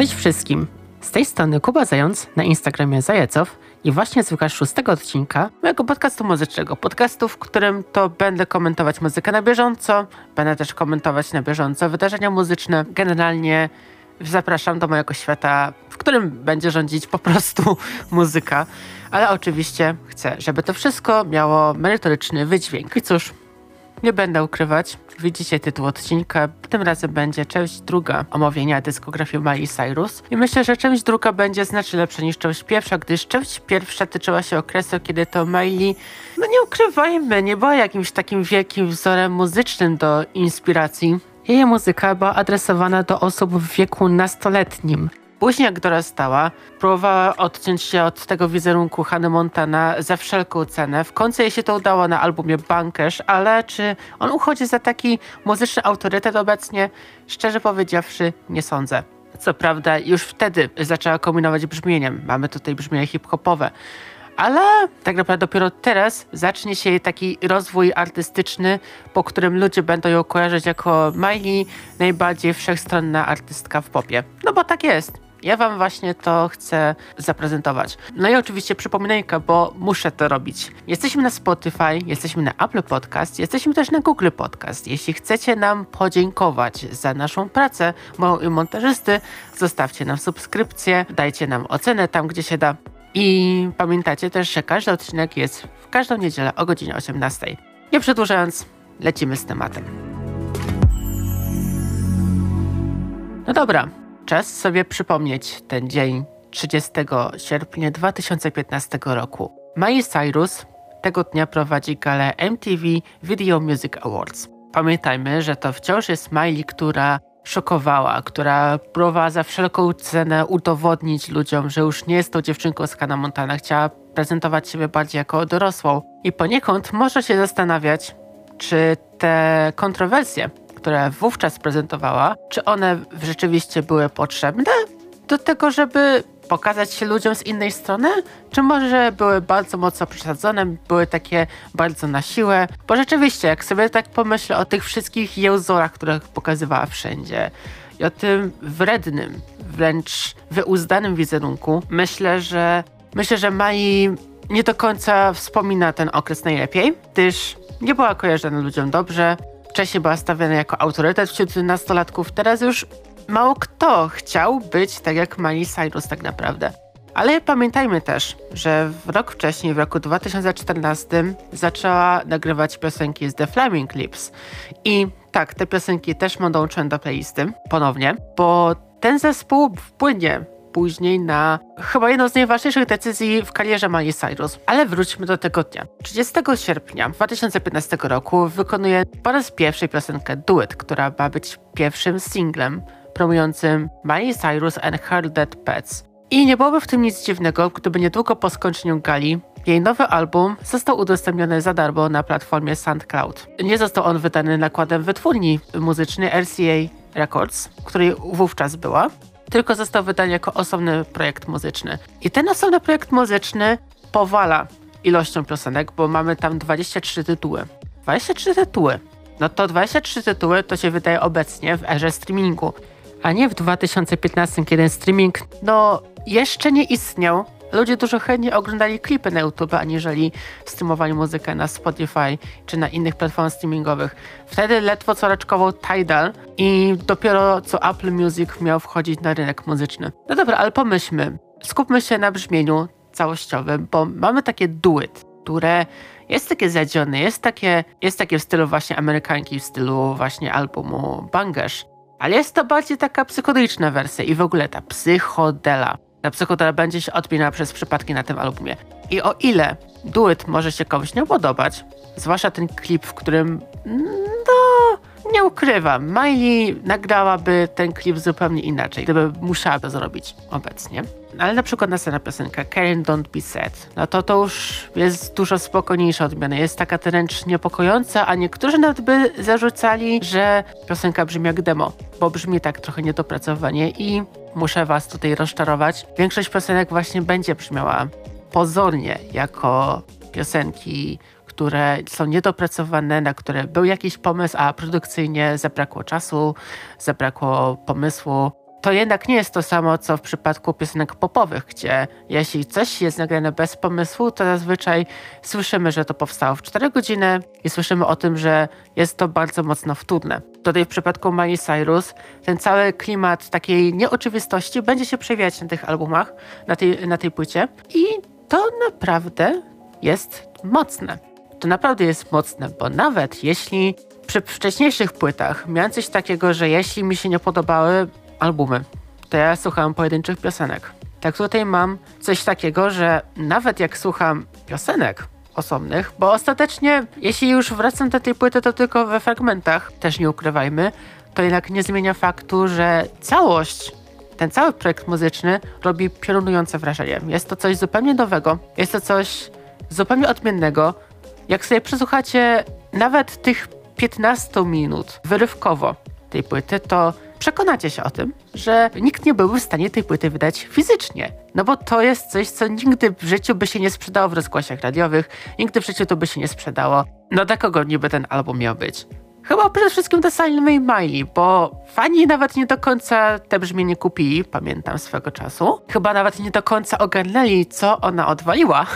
Cześć wszystkim! Z tej strony Kuba Zając na Instagramie Zajecow i właśnie słuchasz szóstego odcinka mojego podcastu muzycznego. Podcastu, w którym to będę komentować muzykę na bieżąco, będę też komentować na bieżąco wydarzenia muzyczne. Generalnie zapraszam do mojego świata, w którym będzie rządzić po prostu muzyka. Ale oczywiście chcę, żeby to wszystko miało merytoryczny wydźwięk. I cóż, nie będę ukrywać, widzicie tytuł odcinka. Tym razem będzie część druga omówienia dyskografii Miley Cyrus. I myślę, że część druga będzie znacznie lepsza niż część pierwsza, gdyż część pierwsza tyczyła się okresu, kiedy to Miley, no nie ukrywajmy, nie była jakimś takim wielkim wzorem muzycznym do inspiracji. Jej muzyka była adresowana do osób w wieku nastoletnim. Później, jak dorastała, próbowała odciąć się od tego wizerunku Hany Montana za wszelką cenę. W końcu jej się to udało na albumie Bunkers, ale czy on uchodzi za taki muzyczny autorytet obecnie? Szczerze powiedziawszy, nie sądzę. Co prawda, już wtedy zaczęła kombinować brzmieniem. Mamy tutaj brzmienie hip-hopowe ale tak naprawdę dopiero teraz zacznie się jej taki rozwój artystyczny, po którym ludzie będą ją kojarzyć jako Miley, najbardziej wszechstronna artystka w popie. No bo tak jest. Ja wam właśnie to chcę zaprezentować. No i oczywiście przypominajka, bo muszę to robić. Jesteśmy na Spotify, jesteśmy na Apple Podcast, jesteśmy też na Google Podcast. Jeśli chcecie nam podziękować za naszą pracę, moją i montażysty, zostawcie nam subskrypcję, dajcie nam ocenę tam, gdzie się da. I pamiętajcie też, że każdy odcinek jest w każdą niedzielę o godzinie 18. Nie przedłużając, lecimy z tematem. No dobra, czas sobie przypomnieć ten dzień 30 sierpnia 2015 roku. Miley Cyrus tego dnia prowadzi galę MTV Video Music Awards. Pamiętajmy, że to wciąż jest Miley, która szokowała, która próbowała za wszelką cenę udowodnić ludziom, że już nie jest tą dziewczynką z Hannah Montana, chciała prezentować siebie bardziej jako dorosłą. I poniekąd można się zastanawiać, czy te kontrowersje, które wówczas prezentowała, czy one rzeczywiście były potrzebne do tego, żeby pokazać się ludziom z innej strony? Czy może były bardzo mocno przesadzone, były takie bardzo na siłę? Bo rzeczywiście, jak sobie tak pomyślę o tych wszystkich jełzorach, które pokazywała wszędzie i o tym wrednym, wręcz wyuzdanym wizerunku, myślę, że myślę, że Mai nie do końca wspomina ten okres najlepiej, gdyż nie była kojarzona ludziom dobrze. Wcześniej była stawiana jako autorytet wśród nastolatków, teraz już mało kto chciał być tak jak Miley Cyrus tak naprawdę. Ale pamiętajmy też, że w rok wcześniej, w roku 2014, zaczęła nagrywać piosenki z The Flaming Lips. I tak, te piosenki też będą dołączone do playlisty ponownie, bo ten zespół wpłynie później na chyba jedną z najważniejszych decyzji w karierze Miley Cyrus. Ale wróćmy do tego dnia. 30 sierpnia 2015 roku wykonuje po raz pierwszy piosenkę Duet, która ma być pierwszym singlem promującym Miley Cyrus and Her Dead Pets. I nie byłoby w tym nic dziwnego, gdyby niedługo po skończeniu gali jej nowy album został udostępniony za darmo na platformie SoundCloud. Nie został on wydany nakładem wytwórni muzycznej RCA Records, której wówczas była, tylko został wydany jako osobny projekt muzyczny. I ten osobny projekt muzyczny powala ilością piosenek, bo mamy tam 23 tytuły. 23 tytuły. No to 23 tytuły to się wydaje obecnie w erze streamingu a nie w 2015, kiedy streaming no jeszcze nie istniał. Ludzie dużo chętniej oglądali klipy na YouTube, aniżeli streamowali muzykę na Spotify czy na innych platformach streamingowych. Wtedy ledwo co Tidal i dopiero co Apple Music miał wchodzić na rynek muzyczny. No dobra, ale pomyślmy. Skupmy się na brzmieniu całościowym, bo mamy takie duet, które jest takie zadzione, jest takie, jest takie w stylu właśnie amerykanki, w stylu właśnie albumu Bangers. Ale jest to bardziej taka psychodeliczna wersja i w ogóle ta psychodela. Ta psychodela będzie się odbierała przez przypadki na tym albumie. I o ile duet może się komuś nie podobać, zwłaszcza ten klip, w którym no, nie ukrywam, Miley nagrałaby ten klip zupełnie inaczej, gdyby musiała to zrobić obecnie. Ale na przykład następna piosenka, Karen Don't Be Sad, no to to już jest dużo spokojniejsza odmiana. Jest taka wręcz niepokojąca, a niektórzy nawet by zarzucali, że piosenka brzmi jak demo, bo brzmi tak trochę niedopracowanie i muszę was tutaj rozczarować. Większość piosenek właśnie będzie brzmiała pozornie jako piosenki które są niedopracowane, na które był jakiś pomysł, a produkcyjnie zabrakło czasu, zabrakło pomysłu. to jednak nie jest to samo, co w przypadku piosenek popowych, gdzie jeśli coś jest nagrane bez pomysłu, to zazwyczaj słyszymy, że to powstało w 4 godziny i słyszymy o tym, że jest to bardzo mocno wtórne. Tutaj w przypadku Miley Cyrus ten cały klimat takiej nieoczywistości będzie się przewijać na tych albumach, na tej, na tej płycie i to naprawdę jest mocne. To naprawdę jest mocne, bo nawet jeśli przy wcześniejszych płytach miałem coś takiego, że jeśli mi się nie podobały albumy, to ja słuchałem pojedynczych piosenek. Tak tutaj mam coś takiego, że nawet jak słucham piosenek osobnych, bo ostatecznie, jeśli już wracam do tej płyty, to tylko we fragmentach, też nie ukrywajmy, to jednak nie zmienia faktu, że całość, ten cały projekt muzyczny robi piorunujące wrażenie. Jest to coś zupełnie nowego, jest to coś zupełnie odmiennego. Jak sobie przesłuchacie nawet tych 15 minut wyrywkowo tej płyty, to przekonacie się o tym, że nikt nie byłby w stanie tej płyty wydać fizycznie. No bo to jest coś, co nigdy w życiu by się nie sprzedało w rozgłosiach radiowych, nigdy w życiu to by się nie sprzedało. No dla kogo niby ten album miał być? Chyba przede wszystkim do Silent Miley, bo fani nawet nie do końca te brzmienie kupili, pamiętam swego czasu. Chyba nawet nie do końca ogarnęli, co ona odwaliła.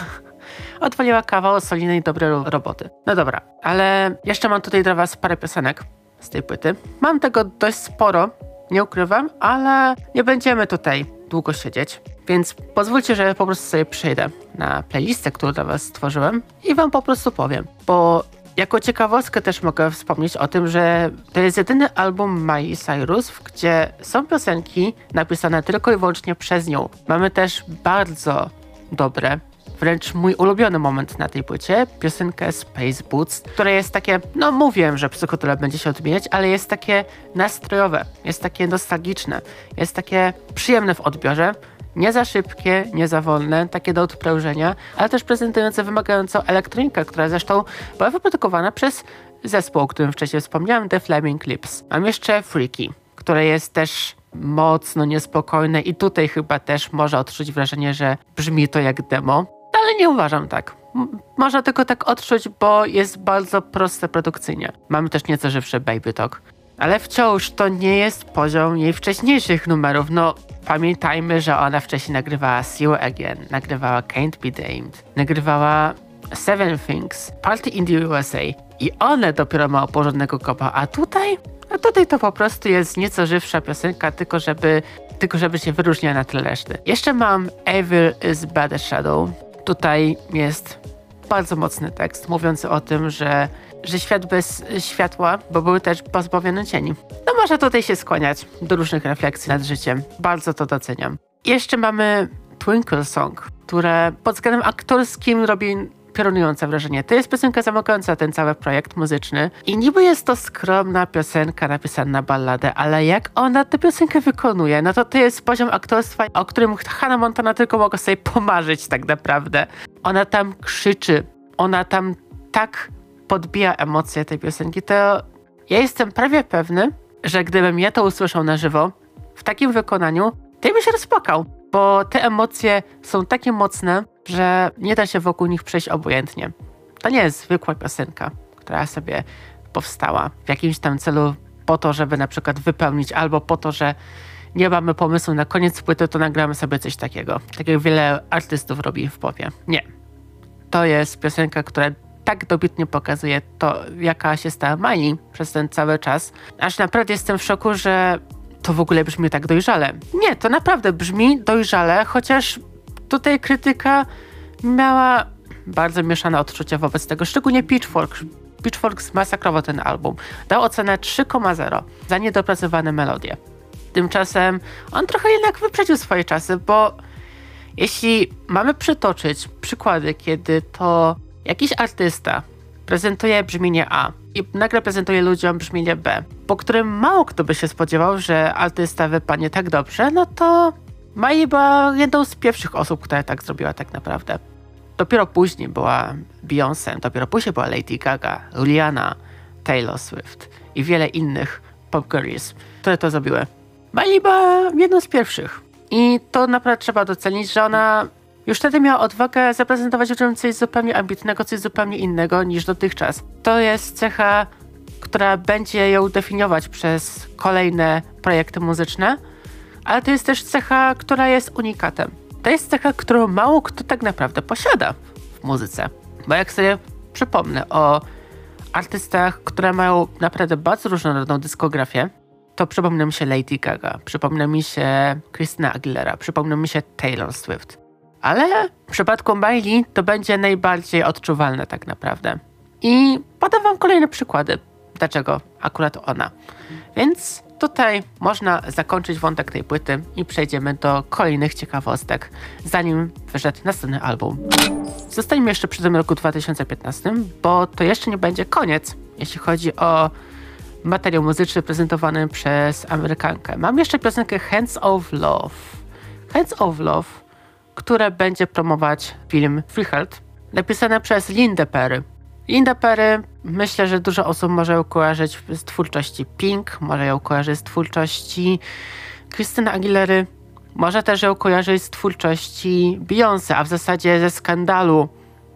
Odwaliła kawał solidnej, dobrej roboty. No dobra, ale jeszcze mam tutaj dla was parę piosenek z tej płyty. Mam tego dość sporo, nie ukrywam, ale nie będziemy tutaj długo siedzieć. Więc pozwólcie, że po prostu sobie przejdę na playlistę, którą dla Was stworzyłem i Wam po prostu powiem. Bo jako ciekawostkę też mogę wspomnieć o tym, że to jest jedyny album Miley Cyrus, gdzie są piosenki napisane tylko i wyłącznie przez nią. Mamy też bardzo dobre wręcz mój ulubiony moment na tej płycie, piosenkę Space Boots, które jest takie, no mówiłem, że psychotrop będzie się odmieniać, ale jest takie nastrojowe, jest takie nostalgiczne, jest takie przyjemne w odbiorze, nie za szybkie, nie za wolne, takie do odprężenia, ale też prezentujące wymagającą elektronikę, która zresztą była wyprodukowana przez zespół, o którym wcześniej wspomniałem, The Flaming Lips. Mam jeszcze Freaky, które jest też mocno niespokojne i tutaj chyba też może odczuć wrażenie, że brzmi to jak demo ale nie uważam tak. Można tylko tak odczuć, bo jest bardzo proste produkcyjnie. Mamy też nieco żywszy Baby Talk. Ale wciąż to nie jest poziom jej wcześniejszych numerów. No, pamiętajmy, że ona wcześniej nagrywała See You Again, nagrywała Can't Be Damed, nagrywała Seven Things, Party in the USA i one dopiero mają porządnego kopa, a tutaj? A tutaj to po prostu jest nieco żywsza piosenka, tylko żeby, tylko żeby się wyróżniała na tle reszty. Jeszcze mam Evil is Bad Shadow, Tutaj jest bardzo mocny tekst mówiący o tym, że, że świat bez światła, bo były też pozbawione cieni. No może tutaj się skłaniać do różnych refleksji nad życiem. Bardzo to doceniam. Jeszcze mamy Twinkle Song, które pod względem aktorskim robi piorunujące wrażenie. To jest piosenka zamykająca ten cały projekt muzyczny i niby jest to skromna piosenka napisana na balladę, ale jak ona tę piosenkę wykonuje, no to to jest poziom aktorstwa, o którym Hannah Montana tylko mogła sobie pomarzyć tak naprawdę. Ona tam krzyczy, ona tam tak podbija emocje tej piosenki, to ja jestem prawie pewny, że gdybym ja to usłyszał na żywo, w takim wykonaniu, to ja bym się rozpłakał, bo te emocje są takie mocne, że nie da się wokół nich przejść obojętnie. To nie jest zwykła piosenka, która sobie powstała w jakimś tam celu po to, żeby na przykład wypełnić, albo po to, że nie mamy pomysłu na koniec płyty, to nagramy sobie coś takiego. Tak jak wiele artystów robi w popie. Nie. To jest piosenka, która tak dobitnie pokazuje to, jaka się stała Miley przez ten cały czas, aż naprawdę jestem w szoku, że to w ogóle brzmi tak dojrzale. Nie, to naprawdę brzmi dojrzale, chociaż tutaj krytyka miała bardzo mieszane odczucia wobec tego, szczególnie Pitchfork. Pitchfork zmasakrował ten album. Dał ocenę 3,0 za niedopracowane melodie. Tymczasem on trochę jednak wyprzedził swoje czasy, bo jeśli mamy przytoczyć przykłady, kiedy to jakiś artysta prezentuje brzmienie A i nagle prezentuje ludziom brzmienie B, po którym mało kto by się spodziewał, że artysta wypadnie tak dobrze, no to Mai była jedną z pierwszych osób, która tak zrobiła tak naprawdę. Dopiero później była Beyoncé, dopiero później była Lady Gaga, Rihanna, Taylor Swift i wiele innych pop girls, które to zrobiły. Miley była jedną z pierwszych. I to naprawdę trzeba docenić, że ona już wtedy miała odwagę zaprezentować ludziom coś zupełnie ambitnego, coś zupełnie innego niż dotychczas. To jest cecha, która będzie ją definiować przez kolejne projekty muzyczne, ale to jest też cecha, która jest unikatem. To jest cecha, którą mało kto tak naprawdę posiada w muzyce. Bo jak sobie przypomnę o artystach, które mają naprawdę bardzo różnorodną dyskografię, to przypomina mi się Lady Gaga, przypomina mi się Christina Aguilera, przypomina mi się Taylor Swift. Ale w przypadku Miley to będzie najbardziej odczuwalne tak naprawdę. I podam wam kolejne przykłady, dlaczego akurat ona. Więc tutaj można zakończyć wątek tej płyty i przejdziemy do kolejnych ciekawostek, zanim wyszedł następny album. Zostańmy jeszcze przy tym roku 2015, bo to jeszcze nie będzie koniec, jeśli chodzi o materiał muzyczny prezentowany przez Amerykankę. Mam jeszcze piosenkę Hands of Love. Hands of Love, które będzie promować film Freeheld, napisane przez Linda Perry. Linda Perry, myślę, że dużo osób może ją kojarzyć z twórczości Pink, może ją kojarzyć z twórczości Krystyny Aguilery, może też ją kojarzyć z twórczości Beyoncé, a w zasadzie ze skandalu,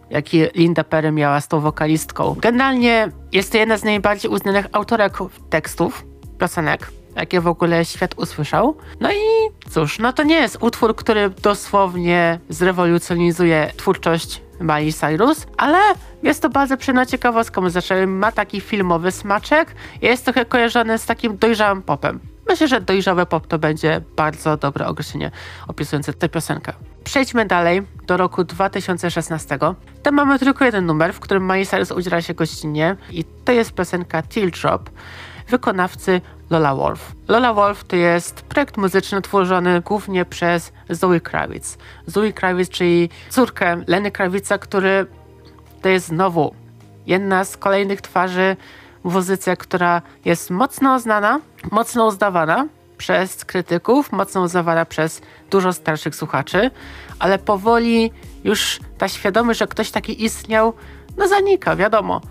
jaki Linda Perry miała z tą wokalistką. Generalnie jest to jedna z najbardziej uznanych autorek tekstów, piosenek, jakie w ogóle świat usłyszał. No i cóż, no to nie jest utwór, który dosłownie zrewolucjonizuje twórczość Miley Cyrus, ale jest to bardzo przyjemna ciekawostka, znaczy ma taki filmowy smaczek jest trochę kojarzony z takim dojrzałym popem. Myślę, że dojrzały pop to będzie bardzo dobre określenie opisujące tę piosenkę. Przejdźmy dalej do roku 2016. Tam mamy tylko jeden numer, w którym Miley Cyrus udziela się gościnnie i to jest piosenka Teardrop wykonawcy Lola Wolf. Lola Wolf to jest projekt muzyczny tworzony głównie przez Zoe Kravitz. Zoe Kravitz, czyli córkę Leny Krawica, który to jest znowu jedna z kolejnych twarzy muzyce, która jest mocno znana, mocno uznawana przez krytyków, mocno uznawana przez dużo starszych słuchaczy, ale powoli już ta świadomość, że ktoś taki istniał, no zanika, wiadomo.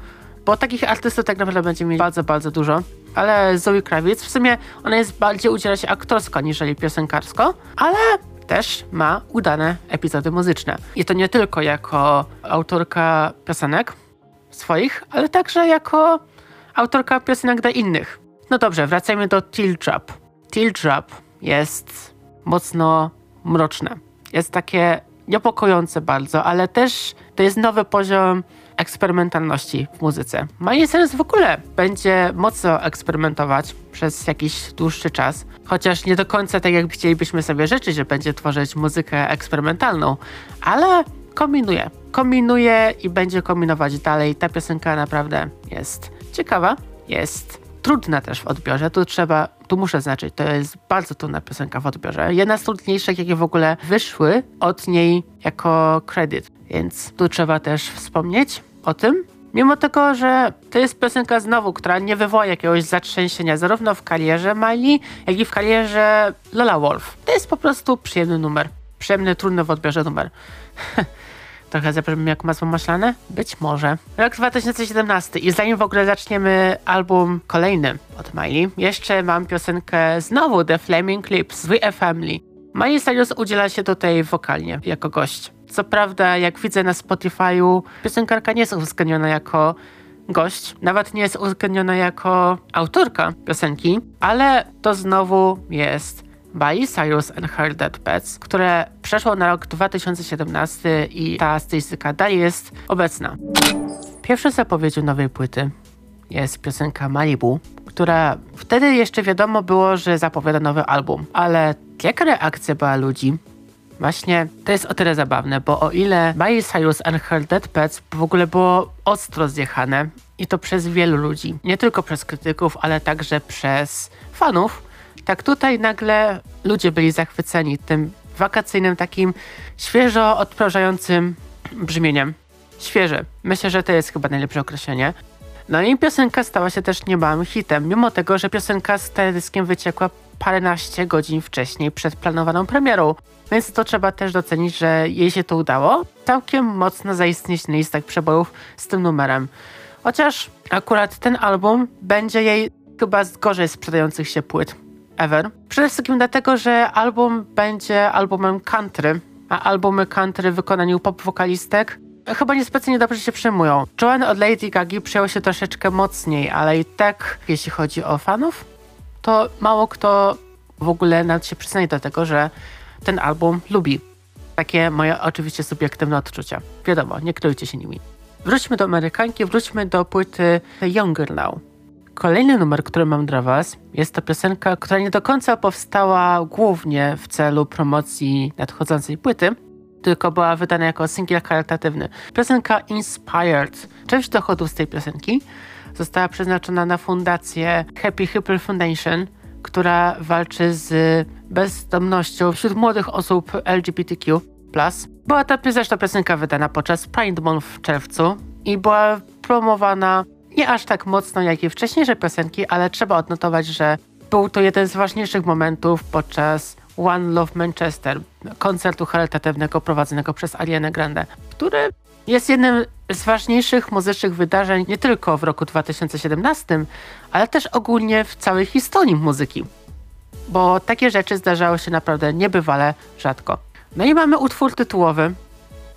Bo takich artystów tak naprawdę będzie mieć bardzo, bardzo dużo. Ale Zoe Kravitz, w sumie ona jest bardziej udziela się aktorsko niżeli piosenkarsko, ale też ma udane epizody muzyczne. I to nie tylko jako autorka piosenek swoich, ale także jako autorka piosenek dla innych. No dobrze, wracajmy do Teardrop. Teardrop jest mocno mroczne. Jest takie niepokojące bardzo, ale też to jest nowy poziom eksperymentalności w muzyce. Miley Cyrus w ogóle będzie mocno eksperymentować przez jakiś dłuższy czas, chociaż nie do końca tak jak chcielibyśmy sobie życzyć, że będzie tworzyć muzykę eksperymentalną, ale kombinuje. Kombinuje i będzie kombinować dalej. Ta piosenka naprawdę jest ciekawa, jest trudna też w odbiorze. Tu trzeba, tu muszę znaczyć, to jest bardzo trudna piosenka w odbiorze. Jedna z trudniejszych, jakie w ogóle wyszły od niej jako kredyt. Więc tu trzeba też wspomnieć o tym. Mimo tego, że to jest piosenka znowu, która nie wywoła jakiegoś zatrzęsienia zarówno w karierze Miley, jak i w karierze Lola Wolf. To jest po prostu przyjemny numer. Przyjemny, trudny w odbiorze numer. Trochę zabrzmi jak masło maślane? Być może. Rok 2017 i zanim w ogóle zaczniemy album kolejny od Miley, jeszcze mam piosenkę znowu The Flaming Lips z We A Family. Miley Cyrus udziela się tutaj wokalnie, jako gość. Co prawda, jak widzę na Spotify'u, piosenkarka nie jest uwzględniona jako gość, nawet nie jest uwzględniona jako autorka piosenki, ale to znowu jest Miley Cyrus and Her Dead Pets, które przeszło na rok 2017 i ta stylistyka dalej jest obecna. Pierwszą zapowiedzią nowej płyty jest piosenka Malibu, która wtedy jeszcze wiadomo było, że zapowiada nowy album, ale jaka reakcja była ludzi? Właśnie to jest o tyle zabawne, bo o ile Miley Cyrus and Her Dead Pets w ogóle było ostro zjechane i to przez wielu ludzi, nie tylko przez krytyków, ale także przez fanów, tak tutaj nagle ludzie byli zachwyceni tym wakacyjnym, takim świeżo odprężającym brzmieniem. Świeże. Myślę, że to jest chyba najlepsze określenie. No i piosenka stała się też niebawem hitem, mimo tego, że piosenka z teledyskiem wyciekła paręnaście godzin wcześniej przed planowaną premierą. Więc to trzeba też docenić, że jej się to udało. Całkiem mocno zaistnieć na listach przebojów z tym numerem. Chociaż akurat ten album będzie jej chyba z gorzej sprzedających się płyt ever. Przede wszystkim dlatego, że album będzie albumem country, a albumy country w wykonaniu pop wokalistek chyba niespecjalnie dobrze się przyjmują. Joanne od Lady Gagi przyjął się troszeczkę mocniej, ale i tak, jeśli chodzi o fanów, to mało kto w ogóle nawet się przyznaje do tego, że ten album lubi. Takie moje oczywiście subiektywne odczucia. Wiadomo, nie kryjcie się nimi. Wróćmy do Amerykanki, wróćmy do płyty Younger Now. Kolejny numer, który mam dla Was, jest to piosenka, która nie do końca powstała głównie w celu promocji nadchodzącej płyty, tylko była wydana jako singiel charytatywny. Piosenka Inspired. Część dochodów z tej piosenki została przeznaczona na fundację Happy Hipple Foundation, która walczy z bezdomnością wśród młodych osób LGBTQ. Była ta zresztą piosenka wydana podczas Pride Month w czerwcu i była promowana nie aż tak mocno jak i wcześniejsze piosenki, ale trzeba odnotować, że był to jeden z ważniejszych momentów podczas One Love Manchester, koncertu charytatywnego prowadzonego przez Ariana Grande, który jest jednym z ważniejszych muzycznych wydarzeń nie tylko w roku 2017, ale też ogólnie w całej historii muzyki. Bo takie rzeczy zdarzały się naprawdę niebywale rzadko. No i mamy utwór tytułowy.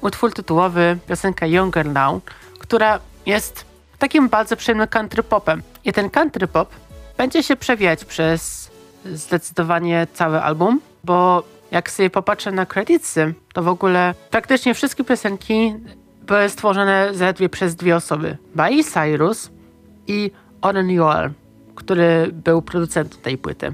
Utwór tytułowy, piosenka Younger Now, która jest takim bardzo przyjemnym country popem. I ten country pop będzie się przewijać przez zdecydowanie cały album, bo jak sobie popatrzę na kredyty, to w ogóle praktycznie wszystkie piosenki były stworzone zaledwie przez dwie osoby. Miley Cyrus i Oren Joel, który był producentem tej płyty.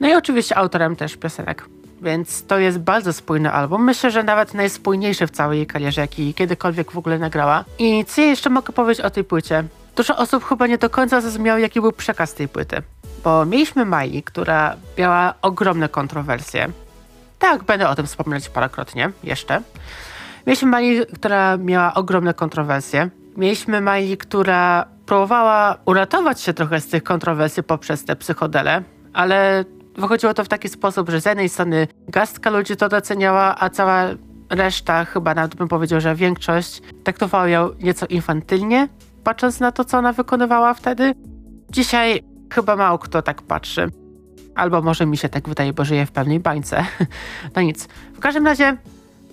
No i oczywiście autorem też piosenek. Więc to jest bardzo spójny album. Myślę, że nawet najspójniejszy w całej jej karierze, jaki kiedykolwiek w ogóle nagrała. I co ja jeszcze mogę powiedzieć o tej płycie? Dużo osób chyba nie do końca zrozumiało, jaki był przekaz tej płyty. Bo mieliśmy Mai, która miała ogromne kontrowersje. Tak, będę o tym wspominać parokrotnie jeszcze. Mieliśmy Mai, która miała ogromne kontrowersje. Mieliśmy Mai, która próbowała uratować się trochę z tych kontrowersji poprzez te psychodele, ale wychodziło to w taki sposób, że z jednej strony gastka ludzi to doceniała, a cała reszta, chyba nawet bym powiedział, że większość, traktowała ją nieco infantylnie, patrząc na to, co ona wykonywała wtedy. Dzisiaj chyba mało kto tak patrzy. Albo może mi się tak wydaje, bo żyję w pewnej bańce. no nic. W każdym razie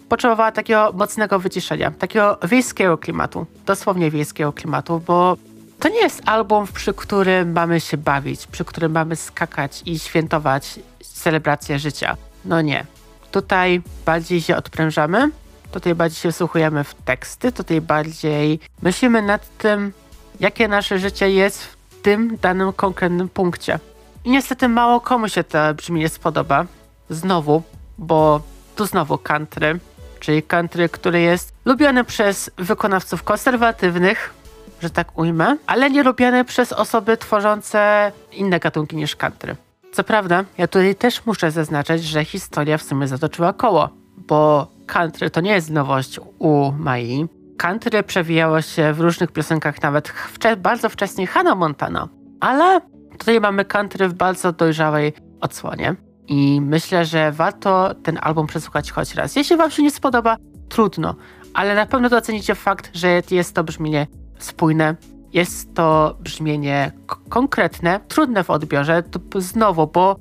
potrzebowała takiego mocnego wyciszenia, takiego wiejskiego klimatu, dosłownie wiejskiego klimatu, bo to nie jest album, przy którym mamy się bawić, przy którym mamy skakać i świętować celebrację życia. No nie. Tutaj bardziej się odprężamy, tutaj bardziej się wsłuchujemy w teksty, tutaj bardziej myślimy nad tym, jakie nasze życie jest w tym danym konkretnym punkcie. I niestety mało komu się to brzmienie spodoba. Znowu, bo tu znowu country, czyli country, który jest lubiony przez wykonawców konserwatywnych, że tak ujmę, ale nie lubiany przez osoby tworzące inne gatunki niż country. Co prawda, ja tutaj też muszę zaznaczać, że historia w sumie zatoczyła koło, bo country to nie jest nowość u Mai. Country przewijało się w różnych piosenkach, nawet wcze bardzo wcześnie Hannah Montana, ale tutaj mamy country w bardzo dojrzałej odsłonie. I myślę, że warto ten album przesłuchać choć raz. Jeśli wam się nie spodoba, trudno, ale na pewno docenicie fakt, że jest to brzmienie spójne. Jest to brzmienie konkretne, trudne w odbiorze, znowu, bo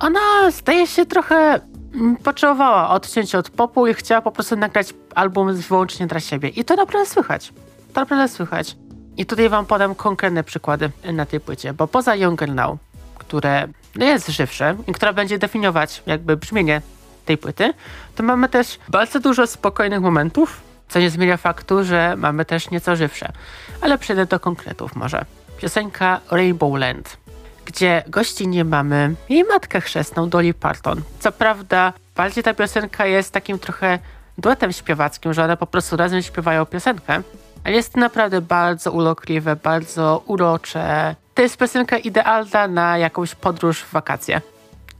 ona zdaje się trochę mm, potrzebowała odciąć od popu i chciała po prostu nagrać album wyłącznie dla siebie. I to naprawdę słychać. To naprawdę słychać. I tutaj wam podam konkretne przykłady na tej płycie, bo poza Younger Now, które jest żywsze i która będzie definiować jakby brzmienie tej płyty, to mamy też bardzo dużo spokojnych momentów, co nie zmienia faktu, że mamy też nieco żywsze. Ale przejdę do konkretów może. Piosenka Rainbowland, gdzie gości nie mamy jej matkę chrzestną Dolly Parton. Co prawda, bardziej ta piosenka jest takim trochę duetem śpiewackim, że one po prostu razem śpiewają piosenkę, ale jest naprawdę bardzo ulokliwe, bardzo urocze. To jest piosenka idealna na jakąś podróż w wakacje.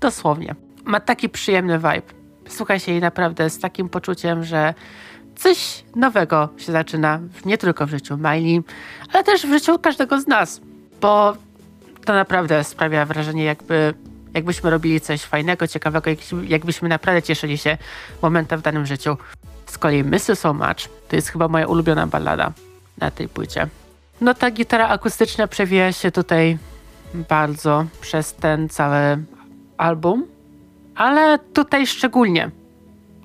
Dosłownie. Ma taki przyjemny vibe. Słucha się jej naprawdę z takim poczuciem, że coś nowego się zaczyna, nie tylko w życiu Miley, ale też w życiu każdego z nas, bo to naprawdę sprawia wrażenie, jakby, jakbyśmy robili coś fajnego, ciekawego, jakbyśmy naprawdę cieszyli się momentem w danym życiu. Z kolei Missy So Much to jest chyba moja ulubiona ballada na tej płycie. No ta gitara akustyczna przewija się tutaj bardzo przez ten cały album, ale tutaj szczególnie.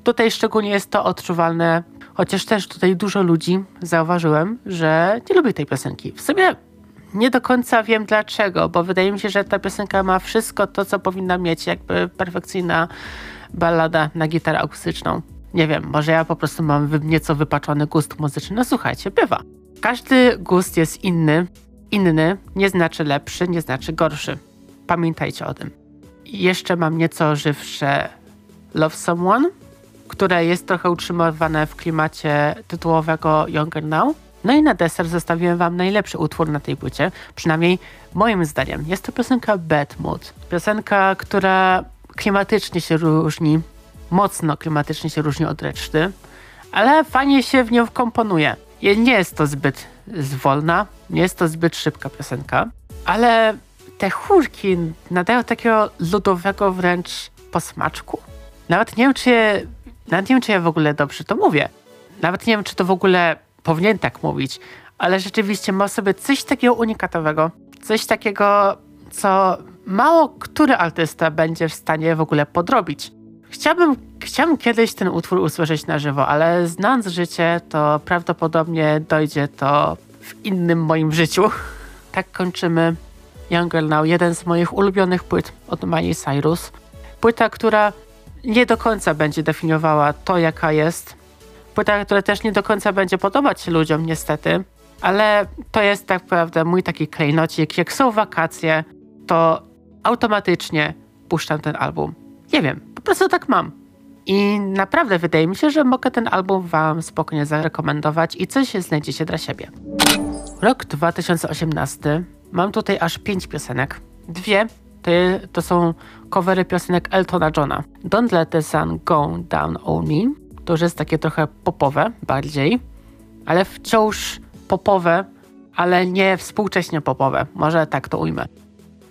Tutaj szczególnie jest to odczuwalne Chociaż też tutaj dużo ludzi zauważyłem, że nie lubi tej piosenki. W sumie nie do końca wiem dlaczego, bo wydaje mi się, że ta piosenka ma wszystko to, co powinna mieć, jakby perfekcyjna ballada na gitarę akustyczną. Nie wiem, może ja po prostu mam nieco wypaczony gust muzyczny. No słuchajcie, bywa. Każdy gust jest inny. Inny nie znaczy lepszy, nie znaczy gorszy. Pamiętajcie o tym. Jeszcze mam nieco żywsze Love Someone, które jest trochę utrzymywane w klimacie tytułowego Younger Now. No i na deser zostawiłem wam najlepszy utwór na tej płycie, przynajmniej moim zdaniem. Jest to piosenka Bad Mood. Piosenka, która klimatycznie się różni, mocno klimatycznie się różni od reszty, ale fajnie się w nią komponuje. Nie jest to zbyt zwolna, nie jest to zbyt szybka piosenka, ale te chórki nadają takiego ludowego wręcz posmaczku. Nawet nie wiem, czy, nawet nie wiem, czy ja w ogóle dobrze to mówię. Nawet nie wiem, czy to w ogóle powinien tak mówić, ale rzeczywiście ma sobie coś takiego unikatowego, coś takiego, co mało który artysta będzie w stanie w ogóle podrobić. Chciałbym, chciałbym kiedyś ten utwór usłyszeć na żywo, ale znając życie, to prawdopodobnie dojdzie to w innym moim życiu. Tak kończymy Young Girl Now, jeden z moich ulubionych płyt od Miley Cyrus. Płyta, która nie do końca będzie definiowała to, jaka jest. Płyta, która też nie do końca będzie podobać się ludziom, niestety. Ale to jest tak naprawdę mój taki klejnocik. Jak są wakacje, to automatycznie puszczam ten album. Nie wiem, prostu tak mam. I naprawdę wydaje mi się, że mogę ten album wam spokojnie zarekomendować i coś znajdziecie dla siebie. Rok 2018. Mam tutaj aż pięć piosenek. Dwie to, to są covery piosenek Eltona Johna. Don't Let the Sun Go Down On Me. To już jest takie trochę popowe bardziej, ale wciąż popowe, ale nie współcześnie popowe. Może tak to ujmę.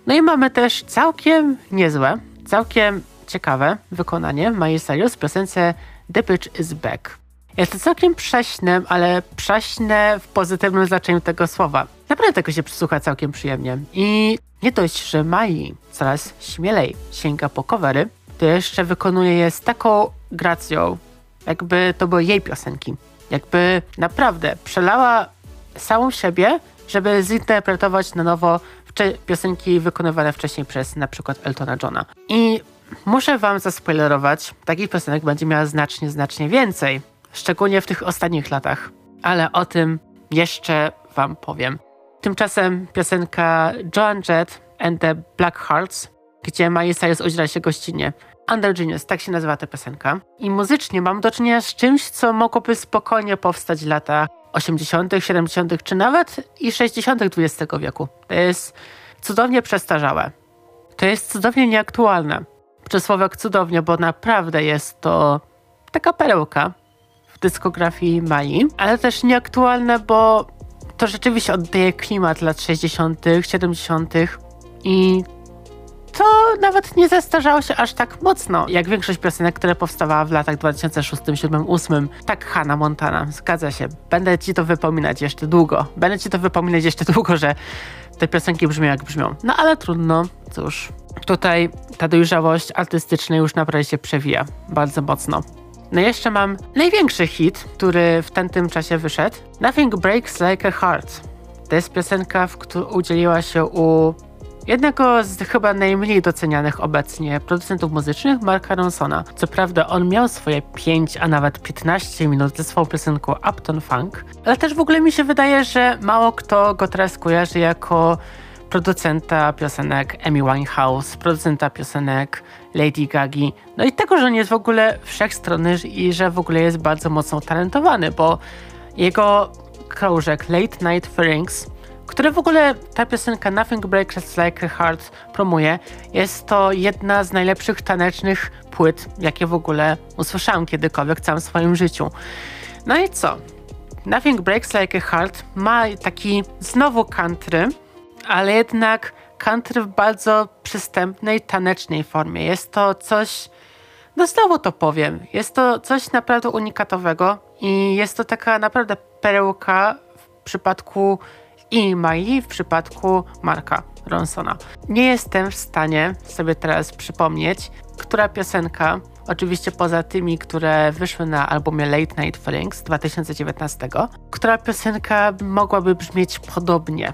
No i mamy też całkiem niezłe, całkiem ciekawe wykonanie Miley Cyrus w piosence The Bitch is Back. Jest to całkiem prześne, ale prześne w pozytywnym znaczeniu tego słowa. Naprawdę tego się przysłucha całkiem przyjemnie. I nie dość, że Mai coraz śmielej sięga po covery, to jeszcze wykonuje je z taką gracją, jakby to były jej piosenki. Jakby naprawdę przelała całą siebie, żeby zinterpretować na nowo piosenki wykonywane wcześniej przez na przykład Eltona Johna. I muszę wam zaspoilerować, takich piosenek będzie miała znacznie, znacznie więcej. Szczególnie w tych ostatnich latach. Ale o tym jeszcze wam powiem. Tymczasem piosenka Joan Jett and the Black Hearts, gdzie Miley Cyrus udziela się gościnnie. Under Genius, tak się nazywa ta piosenka. I muzycznie mam do czynienia z czymś, co mogłoby spokojnie powstać w latach 80., 70., czy nawet i 60. XX wieku. To jest cudownie przestarzałe. To jest cudownie nieaktualne. Przysłowiok cudownie, bo naprawdę jest to taka perełka w dyskografii Mai, ale też nieaktualne, bo to rzeczywiście oddaje klimat lat 60., 70. i to nawet nie zestarzało się aż tak mocno, jak większość piosenek, które powstawała w latach 2006, 2007, 2008. Tak, Hannah Montana, zgadza się. Będę ci to wypominać jeszcze długo. Będę ci to wypominać jeszcze długo, że te piosenki brzmią jak brzmią. No ale trudno, cóż. Tutaj ta dojrzałość artystyczna już naprawdę się przewija bardzo mocno. No jeszcze mam największy hit, który w tamtym czasie wyszedł. Nothing Breaks Like a Heart. To jest piosenka, w której udzieliła się u jednego z chyba najmniej docenianych obecnie producentów muzycznych, Marka Ronsona. Co prawda on miał swoje 5, a nawet 15 minut ze swoją piosenką Upton Funk, ale też w ogóle mi się wydaje, że mało kto go teraz kojarzy jako producenta piosenek Amy Winehouse, producenta piosenek Lady Gagi. No i tego, że on jest w ogóle wszechstronny i że w ogóle jest bardzo mocno talentowany, bo jego krążek Late Night Pharynx, który w ogóle ta piosenka Nothing Breaks Like a Heart promuje, jest to jedna z najlepszych tanecznych płyt, jakie w ogóle usłyszałem kiedykolwiek w całym swoim życiu. No i co? Nothing Breaks Like a Heart ma taki znowu country, ale jednak country w bardzo przystępnej, tanecznej formie. Jest to coś, no znowu to powiem, jest to coś naprawdę unikatowego i jest to taka naprawdę perełka w przypadku i Mai, w przypadku Marka Ronsona. Nie jestem w stanie sobie teraz przypomnieć, która piosenka Oczywiście poza tymi, które wyszły na albumie Late Night Feelings 2019, która piosenka mogłaby brzmieć podobnie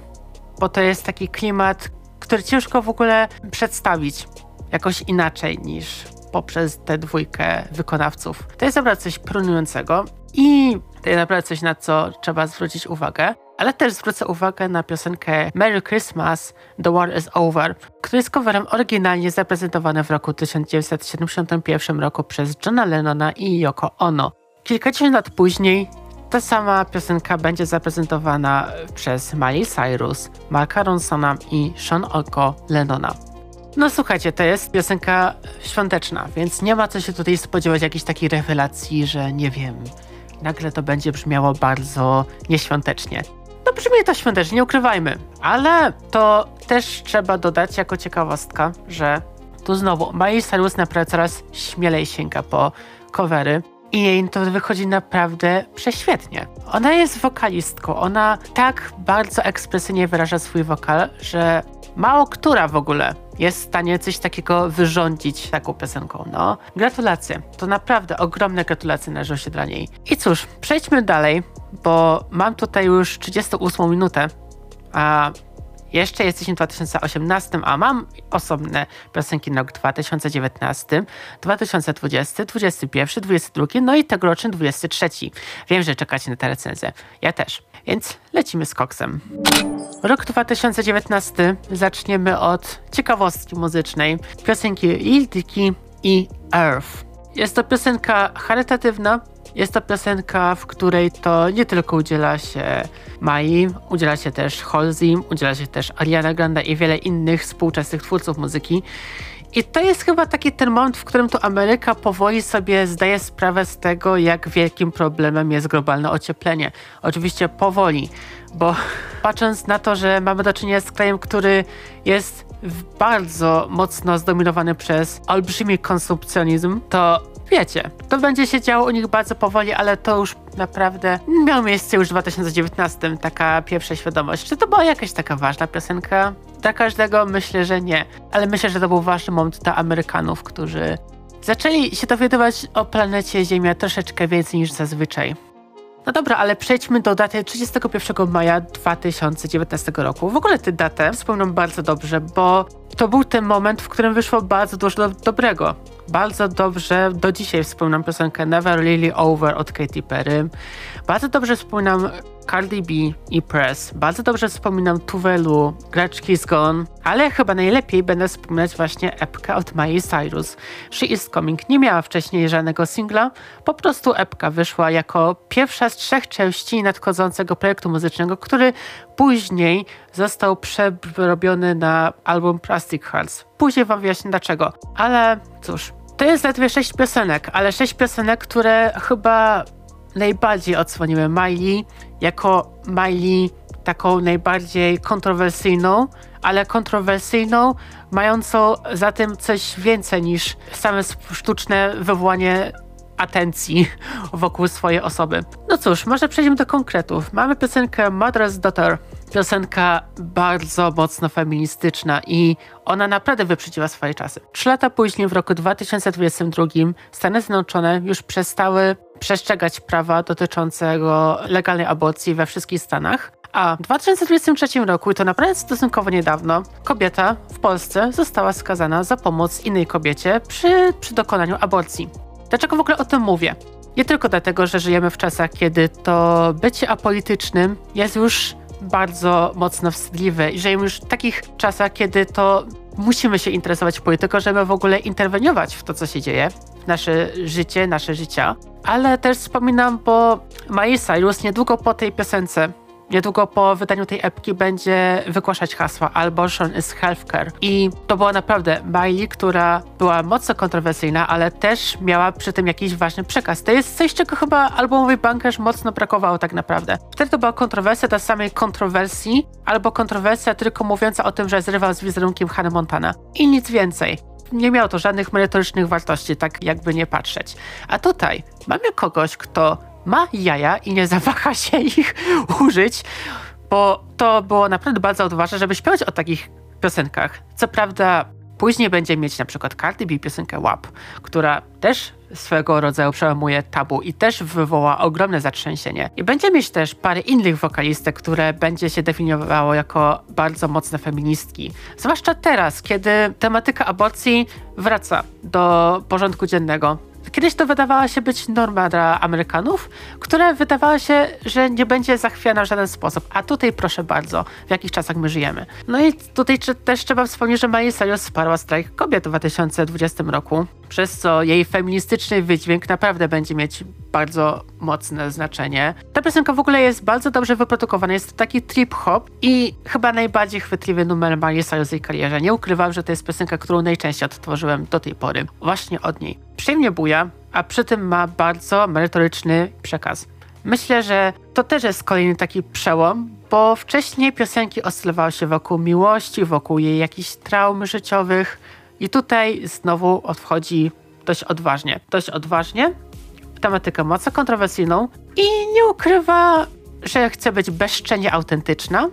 bo to jest taki klimat, który ciężko w ogóle przedstawić jakoś inaczej niż poprzez tę dwójkę wykonawców. To jest naprawdę coś prunującego i to jest naprawdę coś, na co trzeba zwrócić uwagę. Ale też zwrócę uwagę na piosenkę Merry Christmas, The War is Over, który jest coverem oryginalnie zaprezentowany w roku 1971 roku przez Johna Lennona i Yoko Ono. Kilkadziesiąt lat później ta sama piosenka będzie zaprezentowana przez Miley Cyrus, Marka Ronsona i Sean Oko Lennona. No słuchajcie, to jest piosenka świąteczna, więc nie ma co się tutaj spodziewać jakiejś takiej rewelacji, że nie wiem, nagle to będzie brzmiało bardzo nieświątecznie. No brzmi to świątecznie, nie ukrywajmy, ale to też trzeba dodać jako ciekawostka, że tu znowu Miley Cyrus naprawdę coraz śmielej sięga po covery i jej to wychodzi naprawdę prześwietnie. Ona jest wokalistką, ona tak bardzo ekspresyjnie wyraża swój wokal, że mało która w ogóle jest w stanie coś takiego wyrządzić taką piosenką. No, gratulacje. To naprawdę ogromne gratulacje należą się dla niej. I cóż, przejdźmy dalej, bo mam tutaj już 38 minutę, a jeszcze jesteśmy w 2018, a mam osobne piosenki na rok 2019, 2020, 2021, 2022, no i tegoroczny 23. Wiem, że czekacie na tę recenzję. Ja też. Więc lecimy z koksem. Rok 2019 zaczniemy od ciekawostki muzycznej. Piosenki Lil Dicky i Earth. Jest to piosenka charytatywna, jest to piosenka, w której to nie tylko udziela się Mai, udziela się też Halsey, udziela się też Ariana Grande i wiele innych współczesnych twórców muzyki. I to jest chyba taki ten moment, w którym to Ameryka powoli sobie zdaje sprawę z tego, jak wielkim problemem jest globalne ocieplenie. Oczywiście powoli, bo patrząc na to, że mamy do czynienia z krajem, który jest bardzo mocno zdominowany przez olbrzymi konsumpcjonizm, to wiecie, to będzie się działo u nich bardzo powoli, ale to już naprawdę miało miejsce już w 2019, taka pierwsza świadomość. Czy to była jakaś taka ważna piosenka? Dla każdego myślę, że nie, ale myślę, że to był ważny moment dla Amerykanów, którzy zaczęli się dowiadywać o planecie Ziemia troszeczkę więcej niż zazwyczaj. No dobra, ale przejdźmy do daty 31 maja 2019 roku. W ogóle tę datę wspomnę bardzo dobrze, bo to był ten moment, w którym wyszło bardzo dużo dobrego. Bardzo dobrze do dzisiaj wspominam piosenkę Never Really Over od Katy Perry. Bardzo dobrze wspominam Cardi B i Press. Bardzo dobrze wspominam Tuvelu, Gretschki's Gone, ale chyba najlepiej będę wspominać właśnie epkę od Miley Cyrus. She Is Coming nie miała wcześniej żadnego singla, po prostu epka wyszła jako pierwsza z trzech części nadchodzącego projektu muzycznego, który później został przerobiony na album Plastic Hearts. Później wam wyjaśnię dlaczego, ale cóż, to jest ledwie sześć piosenek, ale sześć piosenek, które chyba najbardziej odsłoniły Miley jako Miley taką najbardziej kontrowersyjną, ale kontrowersyjną, mającą za tym coś więcej niż same sztuczne wywołanie atencji wokół swojej osoby. No cóż, może przejdziemy do konkretów. Mamy piosenkę Mother's Daughter. Piosenka bardzo mocno feministyczna i ona naprawdę wyprzedziła swoje czasy. Trzy lata później, w roku 2022, Stany Zjednoczone już przestały przestrzegać prawa dotyczącego legalnej aborcji we wszystkich Stanach. A w 2023 roku, i to naprawdę stosunkowo niedawno, kobieta w Polsce została skazana za pomoc innej kobiecie przy, przy dokonaniu aborcji. Dlaczego w ogóle o tym mówię? Nie tylko dlatego, że żyjemy w czasach, kiedy to bycie apolitycznym jest już bardzo mocno wstydliwe i żyjemy już w takich czasach, kiedy to musimy się interesować polityką, żeby w ogóle interweniować w to, co się dzieje, w nasze życie, nasze życia. Ale też wspominam, bo Miley Cyrus niedługo po tej piosence niedługo po wydaniu tej epki będzie wygłaszać hasła Abortion is Healthcare. I to była naprawdę Miley, która była mocno kontrowersyjna, ale też miała przy tym jakiś ważny przekaz. To jest coś, czego chyba albumowy bankerz mocno brakowało tak naprawdę. Wtedy to była kontrowersja dla samej kontrowersji, albo kontrowersja tylko mówiąca o tym, że zrywał z wizerunkiem Hannah Montana. I nic więcej nie miało to żadnych merytorycznych wartości, tak jakby nie patrzeć. A tutaj mamy kogoś, kto ma jaja i nie zawaha się ich użyć, bo to było naprawdę bardzo odważne, żeby śpiewać o takich piosenkach. Co prawda Później będzie mieć na przykład Cardi B piosenkę WAP, która też swego rodzaju przełamuje tabu i też wywoła ogromne zatrzęsienie. I będzie mieć też parę innych wokalistek, które będzie się definiowało jako bardzo mocne feministki. Zwłaszcza teraz, kiedy tematyka aborcji wraca do porządku dziennego. Kiedyś to wydawała się być norma dla Amerykanów, która wydawała się, że nie będzie zachwiana w żaden sposób. A tutaj proszę bardzo, w jakich czasach my żyjemy. No i tutaj też trzeba wspomnieć, że Miley Cyrus wsparła strajk kobiet w 2020 roku, przez co jej feministyczny wydźwięk naprawdę będzie mieć bardzo mocne znaczenie. Ta piosenka w ogóle jest bardzo dobrze wyprodukowana, jest to taki trip-hop i chyba najbardziej chwytliwy numer Miley Cyrus w jej karierze. Nie ukrywam, że to jest piosenka, którą najczęściej odtworzyłem do tej pory. Właśnie od niej. Przyjemnie buja, a przy tym ma bardzo merytoryczny przekaz. Myślę, że to też jest kolejny taki przełom, bo wcześniej piosenki oscylowały się wokół miłości, wokół jej jakichś traum życiowych i tutaj znowu odchodzi dość odważnie. Dość odważnie, w tematykę mocno kontrowersyjną i nie ukrywa, że chce być bezczelnie autentyczna,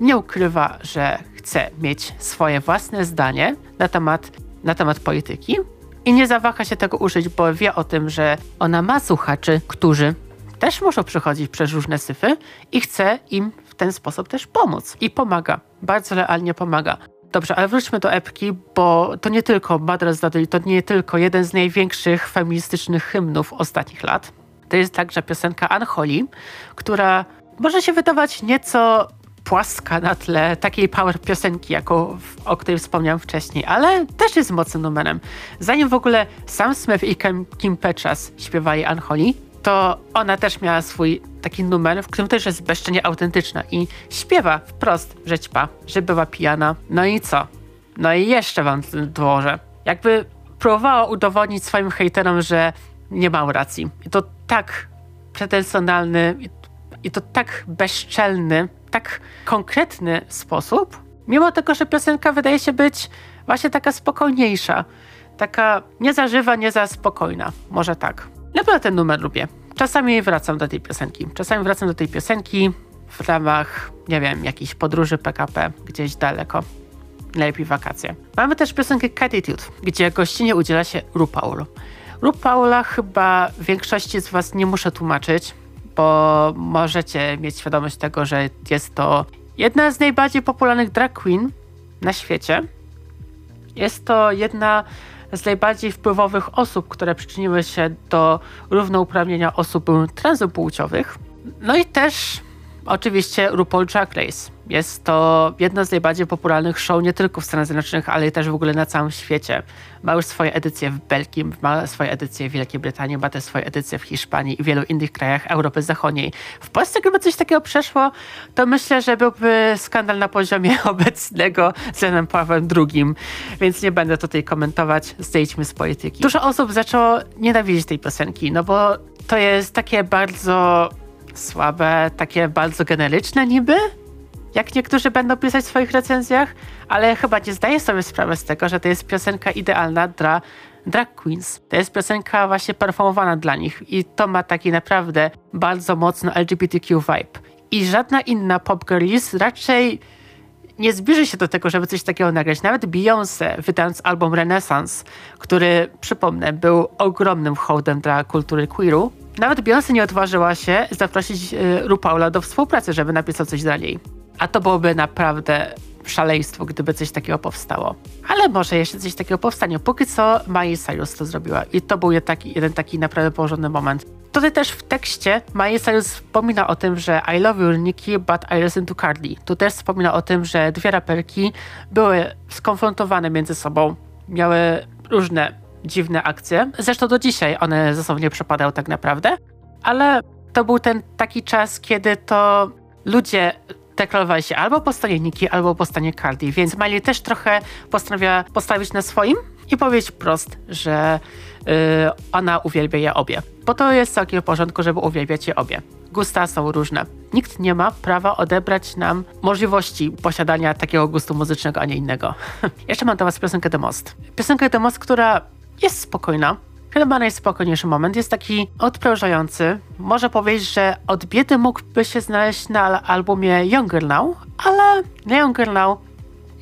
nie ukrywa, że chce mieć swoje własne zdanie na temat, na temat polityki, i nie zawaha się tego użyć, bo wie o tym, że ona ma słuchaczy, którzy też muszą przechodzić przez różne syfy i chce im w ten sposób też pomóc. I pomaga. Bardzo realnie pomaga. Dobrze, ale wróćmy do epki, bo to nie tylko Madras Daddy, to nie tylko jeden z największych feministycznych hymnów ostatnich lat. To jest także piosenka Unholy, która może się wydawać nieco płaska na tle takiej power piosenki, jako, o której wspomniałem wcześniej, ale też jest mocnym numerem. Zanim w ogóle Sam Smith i Kim, Kim Petras śpiewali Unholy, to ona też miała swój taki numer, w którym też jest bezczelnie autentyczna i śpiewa wprost, że ćpa, że była pijana. No i co? No i jeszcze wam dłożę. Jakby próbowała udowodnić swoim hejterom, że nie mam racji. I to tak pretensjonalny i to tak bezczelny tak konkretny sposób, mimo tego, że piosenka wydaje się być właśnie taka spokojniejsza, taka nie za żywa, nie za spokojna, może tak. Naprawdę ten numer lubię. Czasami wracam do tej piosenki. Czasami wracam do tej piosenki w ramach, nie wiem, jakiejś podróży PKP gdzieś daleko. Najlepiej wakacje. Mamy też piosenkę Catitude, gdzie gościnie udziela się RuPaul. RuPaula chyba większości z Was nie muszę tłumaczyć bo możecie mieć świadomość tego, że jest to jedna z najbardziej popularnych drag queen na świecie. Jest to jedna z najbardziej wpływowych osób, które przyczyniły się do równouprawnienia osób transpłciowych. No i też oczywiście RuPaul Drag Race. Jest to jedno z najbardziej popularnych show nie tylko w Stanach Zjednoczonych, ale też w ogóle na całym świecie. Ma już swoje edycje w Belgii, ma swoje edycje w Wielkiej Brytanii, ma też swoje edycje w Hiszpanii i wielu innych krajach Europy Zachodniej. W Polsce gdyby coś takiego przeszło, to myślę, że byłby skandal na poziomie obecnego z Janem Pawłem II, więc nie będę tutaj komentować, zejdźmy z polityki. Dużo osób zaczęło nienawidzić tej piosenki, no bo to jest takie bardzo słabe, takie bardzo generyczne niby, jak niektórzy będą pisać w swoich recenzjach, ale chyba nie zdaję sobie sprawy z tego, że to jest piosenka idealna dla drag queens. To jest piosenka właśnie performowana dla nich i to ma taki naprawdę bardzo mocno LGBTQ vibe. I żadna inna pop girlies raczej nie zbliży się do tego, żeby coś takiego nagrać. Nawet Beyoncé, wydając album Renaissance, który, przypomnę, był ogromnym hołdem dla kultury queeru, nawet Beyoncé nie odważyła się zaprosić y, RuPaula do współpracy, żeby napisał coś dla niej. A to byłoby naprawdę szaleństwo, gdyby coś takiego powstało. Ale może jeszcze coś takiego powstanie. Póki co Miley Cyrus to zrobiła i to był taki, jeden taki naprawdę położony moment. Tutaj też w tekście Miley Cyrus wspomina o tym, że I love you Nicki, but I listen to Cardi. Tu też wspomina o tym, że dwie raperki były skonfrontowane między sobą, miały różne dziwne akcje. Zresztą do dzisiaj one ze sobą nie przepadają tak naprawdę, ale to był ten taki czas, kiedy to ludzie deklarowali się albo po stronie Niki, albo po stronie Cardi, więc Miley też trochę postanowiła postawić na swoim i powiedzieć prost, że yy, ona uwielbia je obie. Bo to jest całkiem w porządku, żeby uwielbiać je obie. Gusta są różne. Nikt nie ma prawa odebrać nam możliwości posiadania takiego gustu muzycznego, a nie innego. Jeszcze mam do was piosenkę The Most. Piosenkę The Most, która jest spokojna, Chyba najspokojniejszy moment jest taki odprężający. Może powiedzieć, że od biedy mógłby się znaleźć na albumie Younger Now, ale Younger Now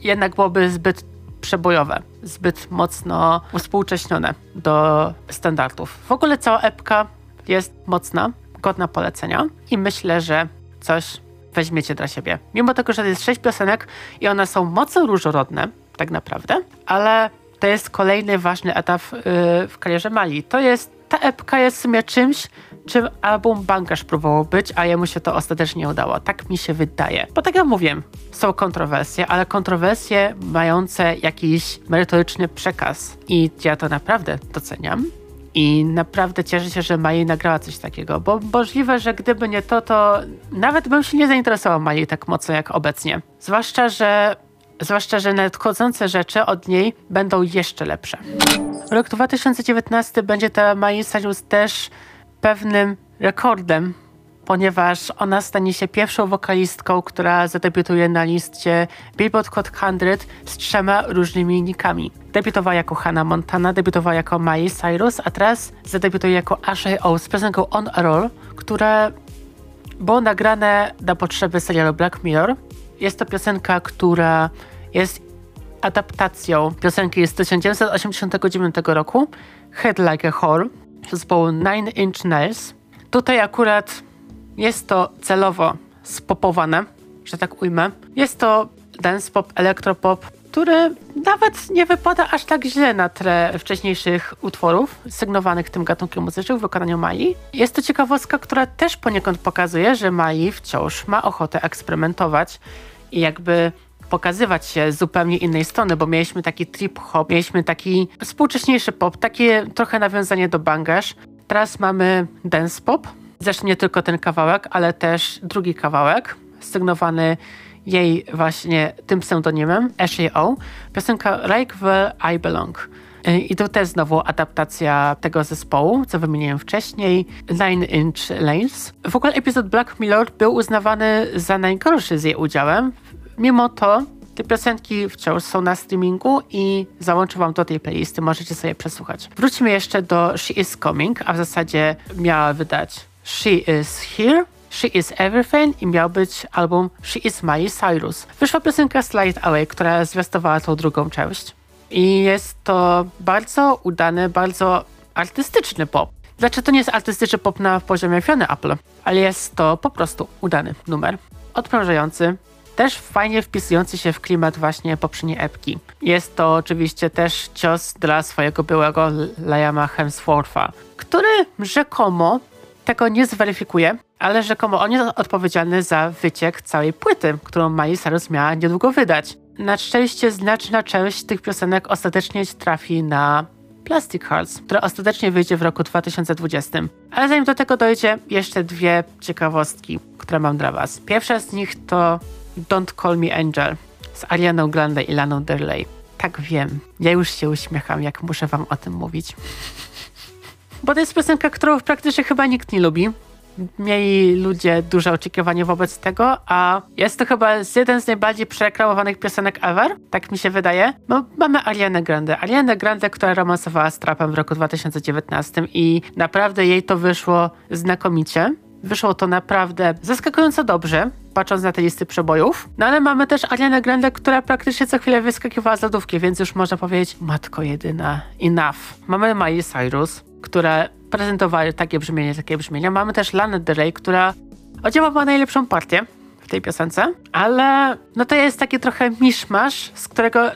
jednak byłoby zbyt przebojowe, zbyt mocno uspółcześnione do standardów. W ogóle cała epka jest mocna, godna polecenia i myślę, że coś weźmiecie dla siebie. Mimo tego, że jest sześć piosenek i one są mocno różnorodne, tak naprawdę, ale to jest kolejny ważny etap yy, w karierze Mali. To jest, ta epka jest w sumie czymś, czym album Bankaż próbował być, a jemu się to ostatecznie udało. Tak mi się wydaje. Bo tak jak mówiłem, są kontrowersje, ale kontrowersje mające jakiś merytoryczny przekaz. I ja to naprawdę doceniam. I naprawdę cieszę się, że Mai nagrała coś takiego, bo możliwe, że gdyby nie to, to nawet bym się nie zainteresował Mai tak mocno jak obecnie. Zwłaszcza, że Zwłaszcza, że nadchodzące rzeczy od niej będą jeszcze lepsze. Rok 2019 będzie ta Mai Cyrus też pewnym rekordem, ponieważ ona stanie się pierwszą wokalistką, która zadebiutuje na liście Billboard Hot 100 z trzema różnymi nikami. Debiutowała jako Hannah Montana, debiutowała jako Miley Cyrus, a teraz zadebiutuje jako Ashley O z piosenką On a Roll, które było nagrane na potrzeby serialu Black Mirror. Jest to piosenka, która jest adaptacją piosenki z 1989 roku Head Like a Whore zespołu Nine Inch Nails. Tutaj akurat jest to celowo spopowane, że tak ujmę. Jest to dance pop, elektropop, który nawet nie wypada aż tak źle na tle wcześniejszych utworów sygnowanych tym gatunkiem muzycznym w wykonaniu Mai. Jest to ciekawostka, która też poniekąd pokazuje, że Mai wciąż ma ochotę eksperymentować i jakby pokazywać się z zupełnie innej strony, bo mieliśmy taki trip hop, mieliśmy taki współcześniejszy pop, takie trochę nawiązanie do bangaż. Teraz mamy dance pop, zresztą nie tylko ten kawałek, ale też drugi kawałek, sygnowany jej właśnie tym pseudonimem, Ashley O, piosenka Like Where I Belong. I to też znowu adaptacja tego zespołu, co wymieniłem wcześniej, Nine Inch Nails. W ogóle epizod Black Mirror był uznawany za najgorszy z jej udziałem, Mimo to te piosenki wciąż są na streamingu i załączę wam do tej playlisty, możecie sobie przesłuchać. Wróćmy jeszcze do She Is Coming, a w zasadzie miała wydać She Is Here, She Is Everything i miał być album She Is Miley Cyrus. Wyszła piosenka Slide Away, która zwiastowała tą drugą część. I jest to bardzo udany, bardzo artystyczny pop. Znaczy to nie jest artystyczny pop na poziomie Fiona Apple, ale jest to po prostu udany numer. Odprężający, też fajnie wpisujący się w klimat właśnie poprzedniej epki. Jest to oczywiście też cios dla swojego byłego Liama Hemswortha, który rzekomo tego nie zweryfikuje, ale rzekomo on jest odpowiedzialny za wyciek całej płyty, którą Miley Cyrus miała niedługo wydać. Na szczęście znaczna część tych piosenek ostatecznie trafi na Plastic Hearts, która ostatecznie wyjdzie w roku 2020. Ale zanim do tego dojdzie, jeszcze dwie ciekawostki, które mam dla Was. Pierwsza z nich to Don't Call Me Angel z Arianą Grande i Laną Derley. Tak wiem. Ja już się uśmiecham, jak muszę wam o tym mówić. Bo to jest piosenka, którą praktycznie chyba nikt nie lubi. Mieli ludzie duże oczekiwania wobec tego, a jest to chyba jeden z najbardziej przereklamowanych piosenek ever, tak mi się wydaje. Bo mamy Arianę Grande. Arianę Grande, która romansowała z Trapem w roku 2019 i naprawdę jej to wyszło znakomicie. Wyszło to naprawdę zaskakująco dobrze, patrząc na te listy przebojów. No ale mamy też Arianę Grande, która praktycznie co chwilę wyskakiwała z lodówki, więc już można powiedzieć matko jedyna, enough. Mamy Miley Cyrus, która prezentowała takie brzmienie, takie brzmienia. Mamy też Lana Del Rey, która odziałała najlepszą partię w tej piosence, ale no to jest taki trochę miszmasz, z którego,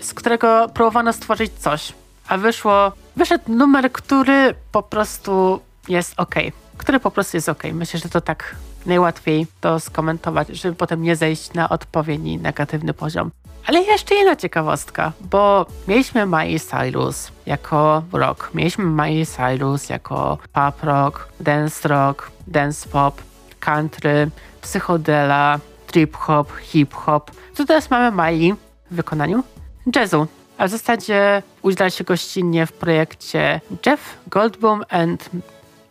z którego próbowano stworzyć coś. A wyszło, wyszedł numer, który po prostu jest ok który po prostu jest ok. Myślę, że to tak najłatwiej to skomentować, żeby potem nie zejść na odpowiedni negatywny poziom. Ale jeszcze jedna ciekawostka, bo mieliśmy Miley Cyrus jako rock, mieliśmy Miley Cyrus jako pop rock, dance rock, dance pop, country, psychodela, trip hop, hip hop. Tu teraz mamy Miley w wykonaniu jazzu. A w zasadzie udziela się gościnnie w projekcie Jeff Goldblum and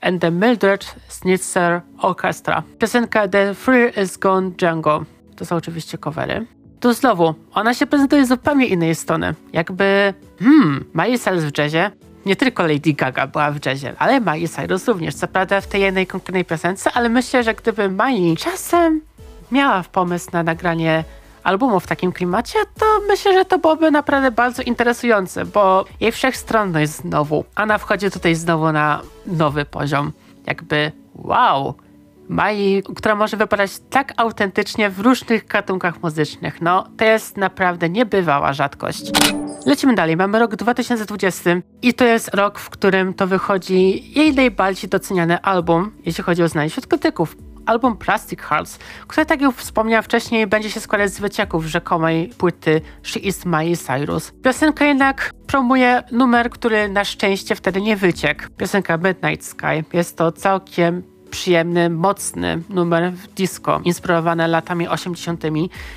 and the Mildred Snitzer Orchestra. Piosenka The Free is Gone Django. To są oczywiście covery. Tu znowu, ona się prezentuje z zupełnie innej strony. Jakby, hmm, Miley Cyrus w jazzie. Nie tylko Lady Gaga była w jazzie, ale Miley Cyrus również. Co prawda w tej jednej konkretnej piosence, ale myślę, że gdyby Miley czasem miała pomysł na nagranie albumu w takim klimacie, to myślę, że to byłoby naprawdę bardzo interesujące, bo jej wszechstronność znowu. Ona wchodzi tutaj znowu na nowy poziom. Jakby wow, Mai, która może wypadać tak autentycznie w różnych gatunkach muzycznych. No, to jest naprawdę niebywała rzadkość. Lecimy dalej. Mamy rok 2020 i to jest rok, w którym to wychodzi jej najbardziej doceniany album, jeśli chodzi o znanie wśród krytyków. Album Plastic Hearts, które, tak jak wspomniałam wcześniej, będzie się składać z wycieków rzekomej płyty She Is Miley Cyrus. Piosenka jednak promuje numer, który na szczęście wtedy nie wyciekł. Piosenka Midnight Sky. Jest to całkiem przyjemny, mocny numer disco, inspirowany latami 80.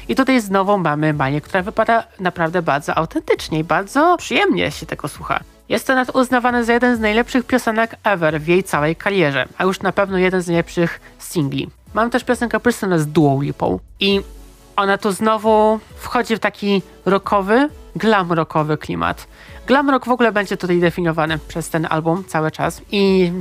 I tutaj znowu mamy Manię, która wypada naprawdę bardzo autentycznie i bardzo przyjemnie się tego słucha. Jest to nawet uznawane za jeden z najlepszych piosenek ever w jej całej karierze, a już na pewno jeden z najlepszych singli. Mam też piosenkę Prisoners z Duo Lipą i ona tu znowu wchodzi w taki rockowy, glam rockowy klimat. Glam rock w ogóle będzie tutaj definiowany przez ten album cały czas i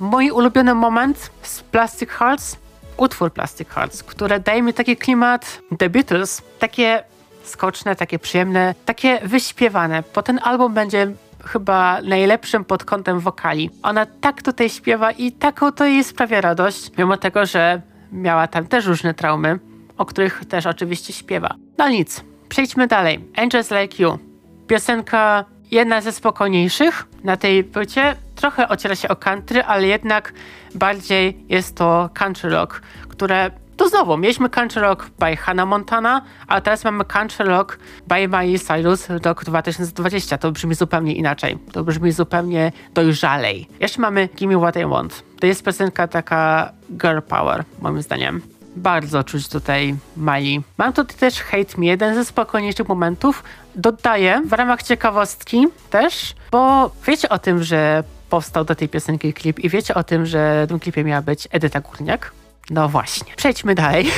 Mój ulubiony moment z Plastic Hearts, utwór Plastic Hearts, które daje mi taki klimat The Beatles, takie skoczne, takie przyjemne, takie wyśpiewane, bo ten album będzie chyba najlepszym pod kątem wokali. Ona tak tutaj śpiewa i taką to jej sprawia radość, mimo tego, że miała tam też różne traumy, o których też oczywiście śpiewa. No nic, przejdźmy dalej. Angels Like You. Piosenka jedna ze spokojniejszych na tej płycie. Trochę ociera się o country, ale jednak bardziej jest to country rock, które to znowu, mieliśmy Country Rock by Hannah Montana, a teraz mamy Country Rock by Miley Cyrus rok 2020. To brzmi zupełnie inaczej. To brzmi zupełnie dojrzalej. Jeszcze mamy Gimme What I Want. To jest piosenka taka girl power, moim zdaniem bardzo czuć tutaj Mali. Mam tutaj też Hate Me, jeden ze spokojniejszych momentów. Dodaję w ramach ciekawostki też, bo wiecie o tym, że powstał do tej piosenki klip i wiecie o tym, że w tym klipie miała być Edyta Górniak? No właśnie. Przejdźmy dalej,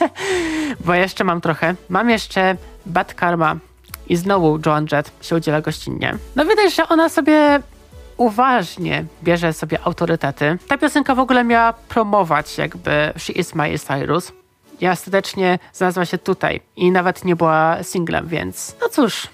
bo jeszcze mam trochę. Mam jeszcze Bad Karma i znowu Joan Jett się udziela gościnnie. No widać, że ona sobie uważnie bierze sobie autorytety. Ta piosenka w ogóle miała promować jakby She Is My Cyrus. I ostatecznie znalazła się tutaj i nawet nie była singlem, więc no cóż,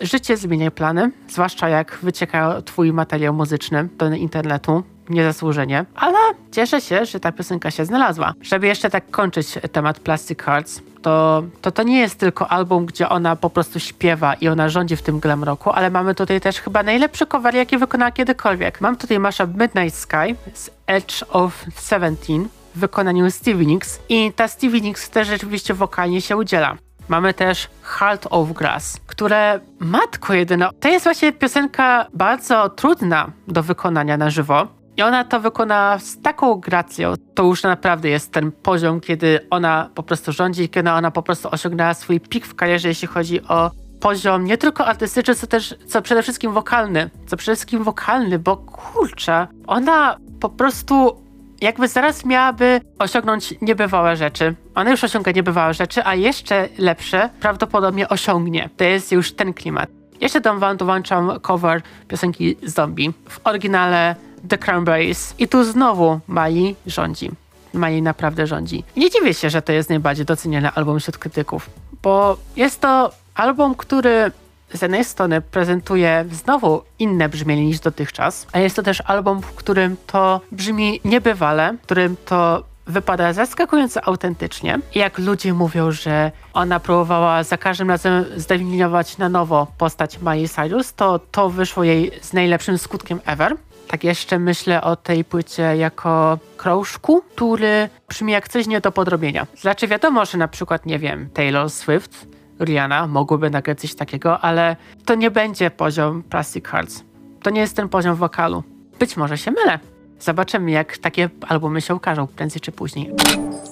życie zmienia plany, zwłaszcza jak wycieka twój materiał muzyczny do internetu niezasłużenie, ale cieszę się, że ta piosenka się znalazła. Żeby jeszcze tak kończyć temat Plastic Hearts, to, to to nie jest tylko album, gdzie ona po prostu śpiewa i ona rządzi w tym glam roku, ale mamy tutaj też chyba najlepszy cover, jaki wykonała kiedykolwiek. Mam tutaj mashup Midnight Sky z Edge of Seventeen w wykonaniu Stevie Nicks i ta Stevie Nicks też rzeczywiście wokalnie się udziela. Mamy też Heart of Grass, które, matko jedyna, to jest właśnie piosenka bardzo trudna do wykonania na żywo. I ona to wykona z taką gracją. To już naprawdę jest ten poziom, kiedy ona po prostu rządzi, kiedy ona po prostu osiągnęła swój pik w karierze, jeśli chodzi o poziom nie tylko artystyczny, co też, co przede wszystkim wokalny. Co przede wszystkim wokalny, bo kurczę, ona po prostu jakby zaraz miałaby osiągnąć niebywałe rzeczy. Ona już osiąga niebywałe rzeczy, a jeszcze lepsze prawdopodobnie osiągnie. To jest już ten klimat. Jeszcze tam wam dołączam cover piosenki Zombie. W oryginale The Cranberries. I tu znowu Mali rządzi. Mali naprawdę rządzi. Nie dziwię się, że to jest najbardziej doceniany album wśród krytyków, bo jest to album, który z jednej strony prezentuje znowu inne brzmienie niż dotychczas, a jest to też album, w którym to brzmi niebywale, w którym to wypada zaskakująco autentycznie. Jak ludzie mówią, że ona próbowała za każdym razem zdefiniować na nowo postać Miley Cyrus, to to wyszło jej z najlepszym skutkiem ever. Tak jeszcze myślę o tej płycie jako krążku, który brzmi jak coś nie do podrobienia. Znaczy wiadomo, że na przykład, nie wiem, Taylor Swift, Rihanna mogłyby nagrać coś takiego, ale to nie będzie poziom Plastic Hearts. To nie jest ten poziom wokalu. Być może się mylę. Zobaczymy, jak takie albumy się ukażą prędzej czy później.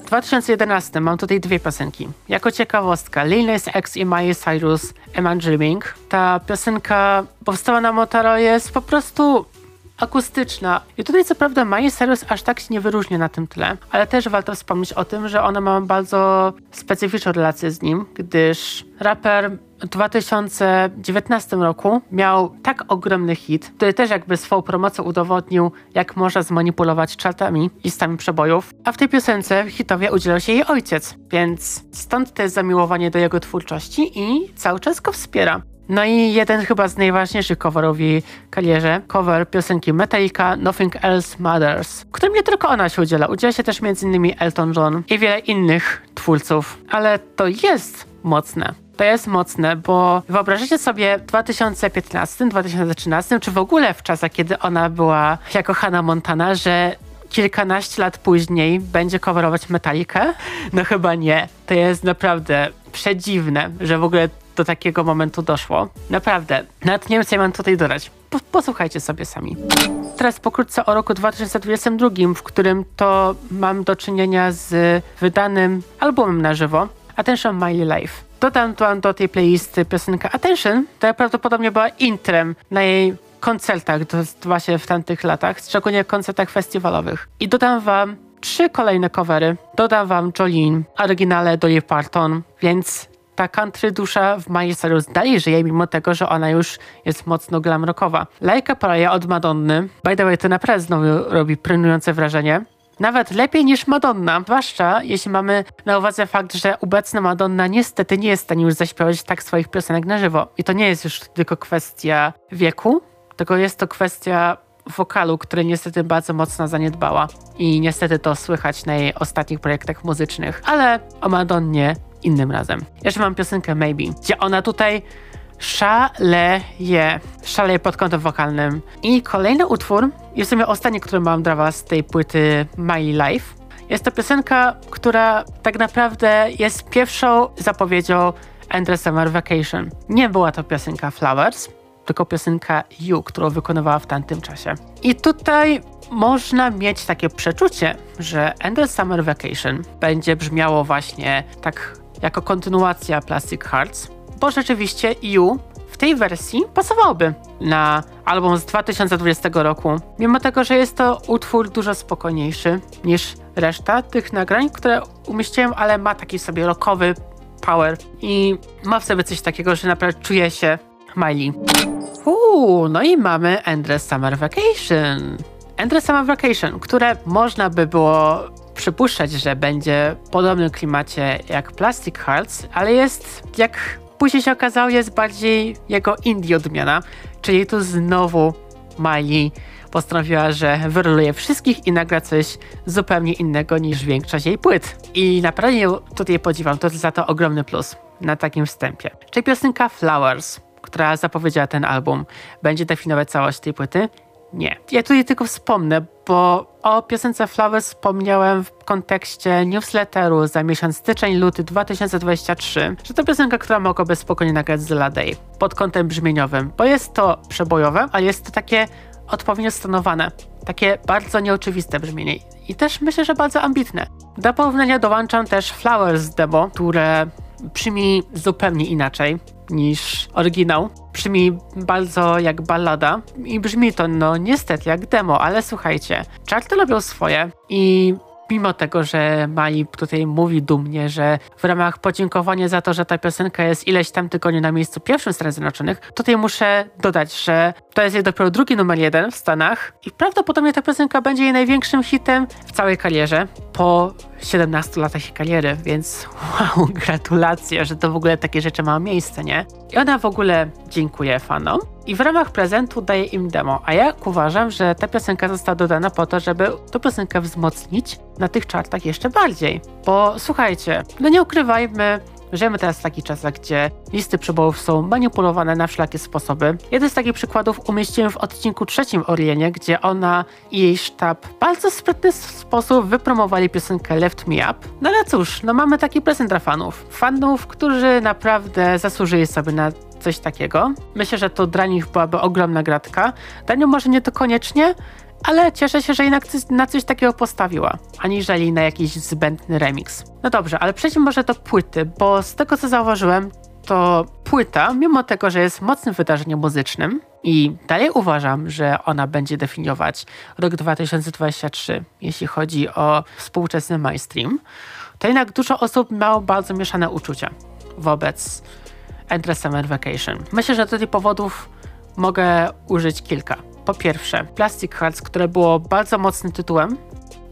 W 2011 mam tutaj dwie piosenki. Jako ciekawostka, Lil Nas X i Miley Cyrus Am I Dreaming. Ta piosenka powstała na Motorola jest po prostu akustyczna. I tutaj co prawda Miley Cyrus aż tak się nie wyróżnia na tym tle, ale też warto wspomnieć o tym, że ona ma bardzo specyficzną relację z nim, gdyż raper w 2019 roku miał tak ogromny hit, który też jakby swoją promocją udowodnił, jak można zmanipulować czatami listami przebojów, a w tej piosence hitowie udzielał się jej ojciec, więc stąd też zamiłowanie do jego twórczości i cały czas go wspiera. No i jeden chyba z najważniejszych coverów w jej karierze, cover piosenki Metallica Nothing Else Matters, w którym nie tylko ona się udziela, udziela się też m.in. Elton John i wiele innych twórców, ale to jest mocne. To jest mocne, bo wyobraźcie sobie w 2015, 2013, czy w ogóle w czasach, kiedy ona była jako Hannah Montana, że kilkanaście lat później będzie coverować Metallicę? No chyba nie. To jest naprawdę przedziwne, że w ogóle do takiego momentu doszło. Naprawdę. Nawet nie wiem, co ja mam tutaj dodać. Po, posłuchajcie sobie sami. Teraz pokrótce o roku 2022, w którym to mam do czynienia z wydanym albumem na żywo Attention My Life. Dodam tu do tej playlisty piosenkę Attention, która prawdopodobnie była intrem na jej koncertach właśnie w tamtych latach, szczególnie koncertach festiwalowych. I dodam wam trzy kolejne covery. Dodam wam Jolene, oryginale Dolly Parton, więc ta country dusza w Miley Cyrus dalej żyje, mimo tego, że ona już jest mocno glam rockowa. Lajka Praja od Madonny. By the way, to naprawdę znowu robi prynujące wrażenie. Nawet lepiej niż Madonna, zwłaszcza jeśli mamy na uwadze fakt, że obecna Madonna niestety nie jest w stanie już zaśpiewać tak swoich piosenek na żywo. I to nie jest już tylko kwestia wieku, tylko jest to kwestia wokalu, który niestety bardzo mocno zaniedbała. I niestety to słychać na jej ostatnich projektach muzycznych. Ale o Madonnie innym razem. Jeszcze mam piosenkę Maybe, gdzie ona tutaj szaleje. Szaleje pod kątem wokalnym. I kolejny utwór, jest w sumie ostatni, który mam dla was z tej płyty My Life. Jest to piosenka, która tak naprawdę jest pierwszą zapowiedzią Endless Summer Vacation. Nie była to piosenka Flowers, tylko piosenka You, którą wykonywała w tamtym czasie. I tutaj można mieć takie przeczucie, że Endless Summer Vacation będzie brzmiało właśnie tak jako kontynuacja Plastic Hearts, bo rzeczywiście You w tej wersji pasowałoby na album z 2020 roku, mimo tego, że jest to utwór dużo spokojniejszy niż reszta tych nagrań, które umieściłem, ale ma taki sobie rockowy power i ma w sobie coś takiego, że naprawdę czuje się Miley. Uuu, no i mamy Endless Summer Vacation. Endless Summer Vacation, które można by było przypuszczać, że będzie w podobnym klimacie jak Plastic Hearts, ale jest, jak później się okazało, jest bardziej jego indie odmiana, czyli tu znowu Miley postanowiła, że wyroluje wszystkich i nagra coś zupełnie innego niż większość jej płyt. I naprawdę tutaj podziwiam, to za to ogromny plus na takim wstępie. Czyli piosenka Flowers, która zapowiedziała ten album, będzie definiować całość tej płyty? Nie. Ja tutaj tylko wspomnę, bo o piosence Flowers wspomniałem w kontekście newsletteru za miesiąc styczeń-luty 2023, że to piosenka, która mogłaby spokojnie nagrać z La Day pod kątem brzmieniowym, bo jest to przebojowe, ale jest to takie odpowiednio stanowane, takie bardzo nieoczywiste brzmienie i też myślę, że bardzo ambitne. Do porównania dołączam też Flowers demo, które brzmi zupełnie inaczej niż oryginał. Brzmi bardzo jak ballada i brzmi to no niestety jak demo, ale słuchajcie, czarty robią swoje i mimo tego, że Mali tutaj mówi dumnie, że w ramach podziękowania za to, że ta piosenka jest ileś tam tygodni na miejscu pierwszym Stanów Zjednoczonych, tutaj muszę dodać, że to jest jej dopiero drugi numer jeden w Stanach i prawdopodobnie ta piosenka będzie jej największym hitem w całej karierze po 17 latach jej kariery, więc wow, gratulacje, że to w ogóle takie rzeczy ma miejsce, nie? I ona w ogóle dziękuję fanom i w ramach prezentu daje im demo, a ja uważam, że ta piosenka została dodana po to, żeby tę piosenkę wzmocnić na tych czartach jeszcze bardziej. Bo słuchajcie, no nie ukrywajmy, Żyjemy teraz w takich czasach, gdzie listy przebojów są manipulowane na wszelakie sposoby. Jeden z takich przykładów umieściłem w odcinku trzecim Orienie, gdzie ona i jej sztab w bardzo sprytny sposób wypromowali piosenkę Left Me Up. No ale cóż, no mamy taki prezent dla fanów. Fanów, którzy naprawdę zasłużyli sobie na coś takiego. Myślę, że to dla nich byłaby ogromna gratka. Dla nią może nie to koniecznie, ale cieszę się, że jednak na coś takiego postawiła, aniżeli na jakiś zbędny remix. No dobrze, ale przejdźmy może do płyty, bo z tego co zauważyłem, to płyta, mimo tego, że jest mocnym wydarzeniem muzycznym i dalej uważam, że ona będzie definiować rok 2023, jeśli chodzi o współczesny mainstream, to jednak dużo osób miało bardzo mieszane uczucia wobec Endless Summer Vacation. Myślę, że do tych powodów mogę użyć kilka. Po pierwsze, Plastic Hearts, które było bardzo mocnym tytułem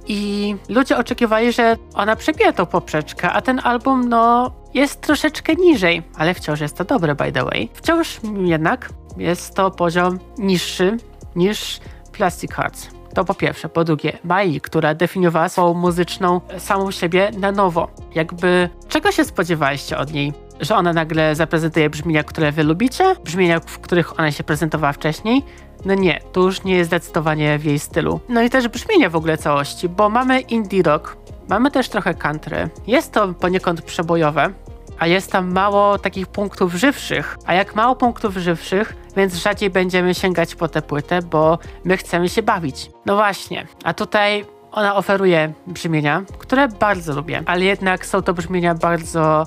i ludzie oczekiwali, że ona przebije tą poprzeczkę, a ten album, no, jest troszeczkę niżej, ale wciąż jest to dobre, by the way. Wciąż jednak jest to poziom niższy niż Plastic Hearts. To po pierwsze. Po drugie, Mai, która definiowała swoją muzyczną samą siebie na nowo. Jakby, czego się spodziewaliście od niej? Że ona nagle zaprezentuje brzmienia, które wy lubicie? Brzmienia, w których ona się prezentowała wcześniej? No nie, to już nie jest zdecydowanie w jej stylu. No i też brzmienie w ogóle całości, bo mamy indie rock, mamy też trochę country. Jest to poniekąd przebojowe, a jest tam mało takich punktów żywszych. A jak mało punktów żywszych, więc rzadziej będziemy sięgać po tę płytę, bo my chcemy się bawić. No właśnie, a tutaj ona oferuje brzmienia, które bardzo lubię, ale jednak są to brzmienia bardzo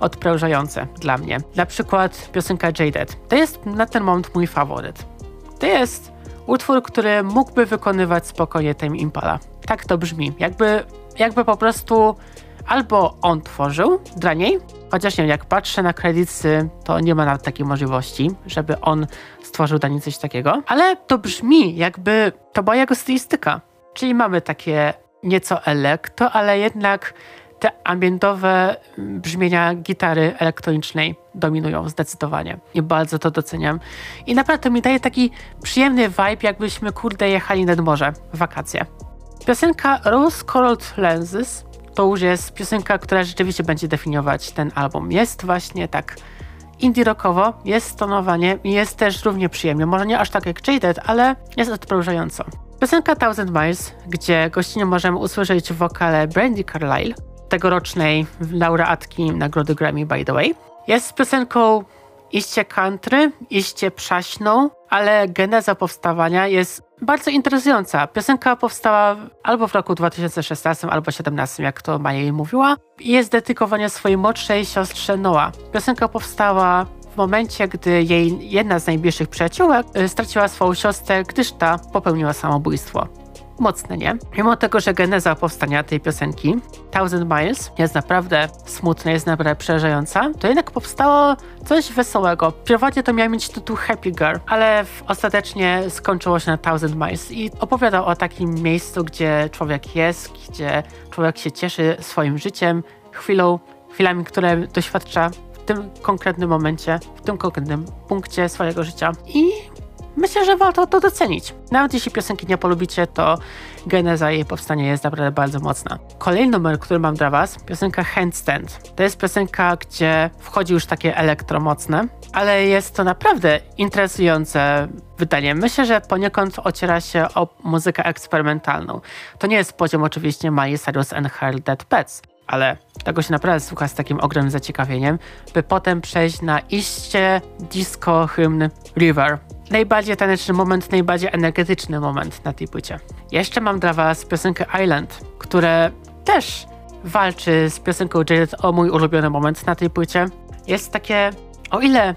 odprężające dla mnie. Na przykład piosenka Jaded. To jest na ten moment mój faworyt. To jest utwór, który mógłby wykonywać spokojnie Tame Impala. Tak to brzmi. Jakby, jakby po prostu albo on tworzył dla niej, chociaż nie wiem, jak patrzę na kredyty, to nie ma nawet takiej możliwości, żeby on stworzył dla niej coś takiego, ale to brzmi jakby to była jego stylistyka. Czyli mamy takie nieco elektro, ale jednak te ambientowe brzmienia gitary elektronicznej dominują zdecydowanie i bardzo to doceniam. I naprawdę mi daje taki przyjemny vibe, jakbyśmy kurde jechali nad morze w wakacje. Piosenka Rose Colored Lenses to już jest piosenka, która rzeczywiście będzie definiować ten album. Jest właśnie tak indie rockowo, jest tonowanie i jest też równie przyjemnie. Może nie aż tak jak Jaded, ale jest odprężająco. Piosenka Thousand Miles, gdzie gościnnie możemy usłyszeć wokale Brandy Carlile, tegorocznej laureatki nagrody Grammy by the way, jest piosenką iście country, iście przaśną, ale geneza powstawania jest bardzo interesująca. Piosenka powstała albo w roku 2016, albo 2017, jak to Maja mówiła. I jest dedykowana swojej młodszej siostrze Noah. Piosenka powstała w momencie, gdy jej jedna z najbliższych przyjaciółek y, straciła swoją siostrę, gdyż ta popełniła samobójstwo mocne, nie? Mimo tego, że geneza powstania tej piosenki, Thousand Miles, jest naprawdę smutna, jest naprawdę przerażająca, to jednak powstało coś wesołego. Pierwotnie to miał mieć tytuł Happy Girl, ale ostatecznie skończyło się na Thousand Miles i opowiada o takim miejscu, gdzie człowiek jest, gdzie człowiek się cieszy swoim życiem, chwilą, chwilami, które doświadcza w tym konkretnym momencie, w tym konkretnym punkcie swojego życia. I myślę, że warto to docenić. Nawet jeśli piosenki nie polubicie, to geneza jej powstania jest naprawdę bardzo mocna. Kolejny numer, który mam dla Was, piosenka Handstand. To jest piosenka, gdzie wchodzi już takie elektromocne, ale jest to naprawdę interesujące wydanie. Myślę, że poniekąd ociera się o muzykę eksperymentalną. To nie jest poziom oczywiście Miley Cyrus and Her Dead Pets, ale tego się naprawdę słucha z takim ogromnym zaciekawieniem, by potem przejść na iście disco hymn River najbardziej taneczny moment, najbardziej energetyczny moment na tej płycie. Jeszcze mam dla was piosenkę Island, które też walczy z piosenką Jaded o mój ulubiony moment na tej płycie. Jest takie, o ile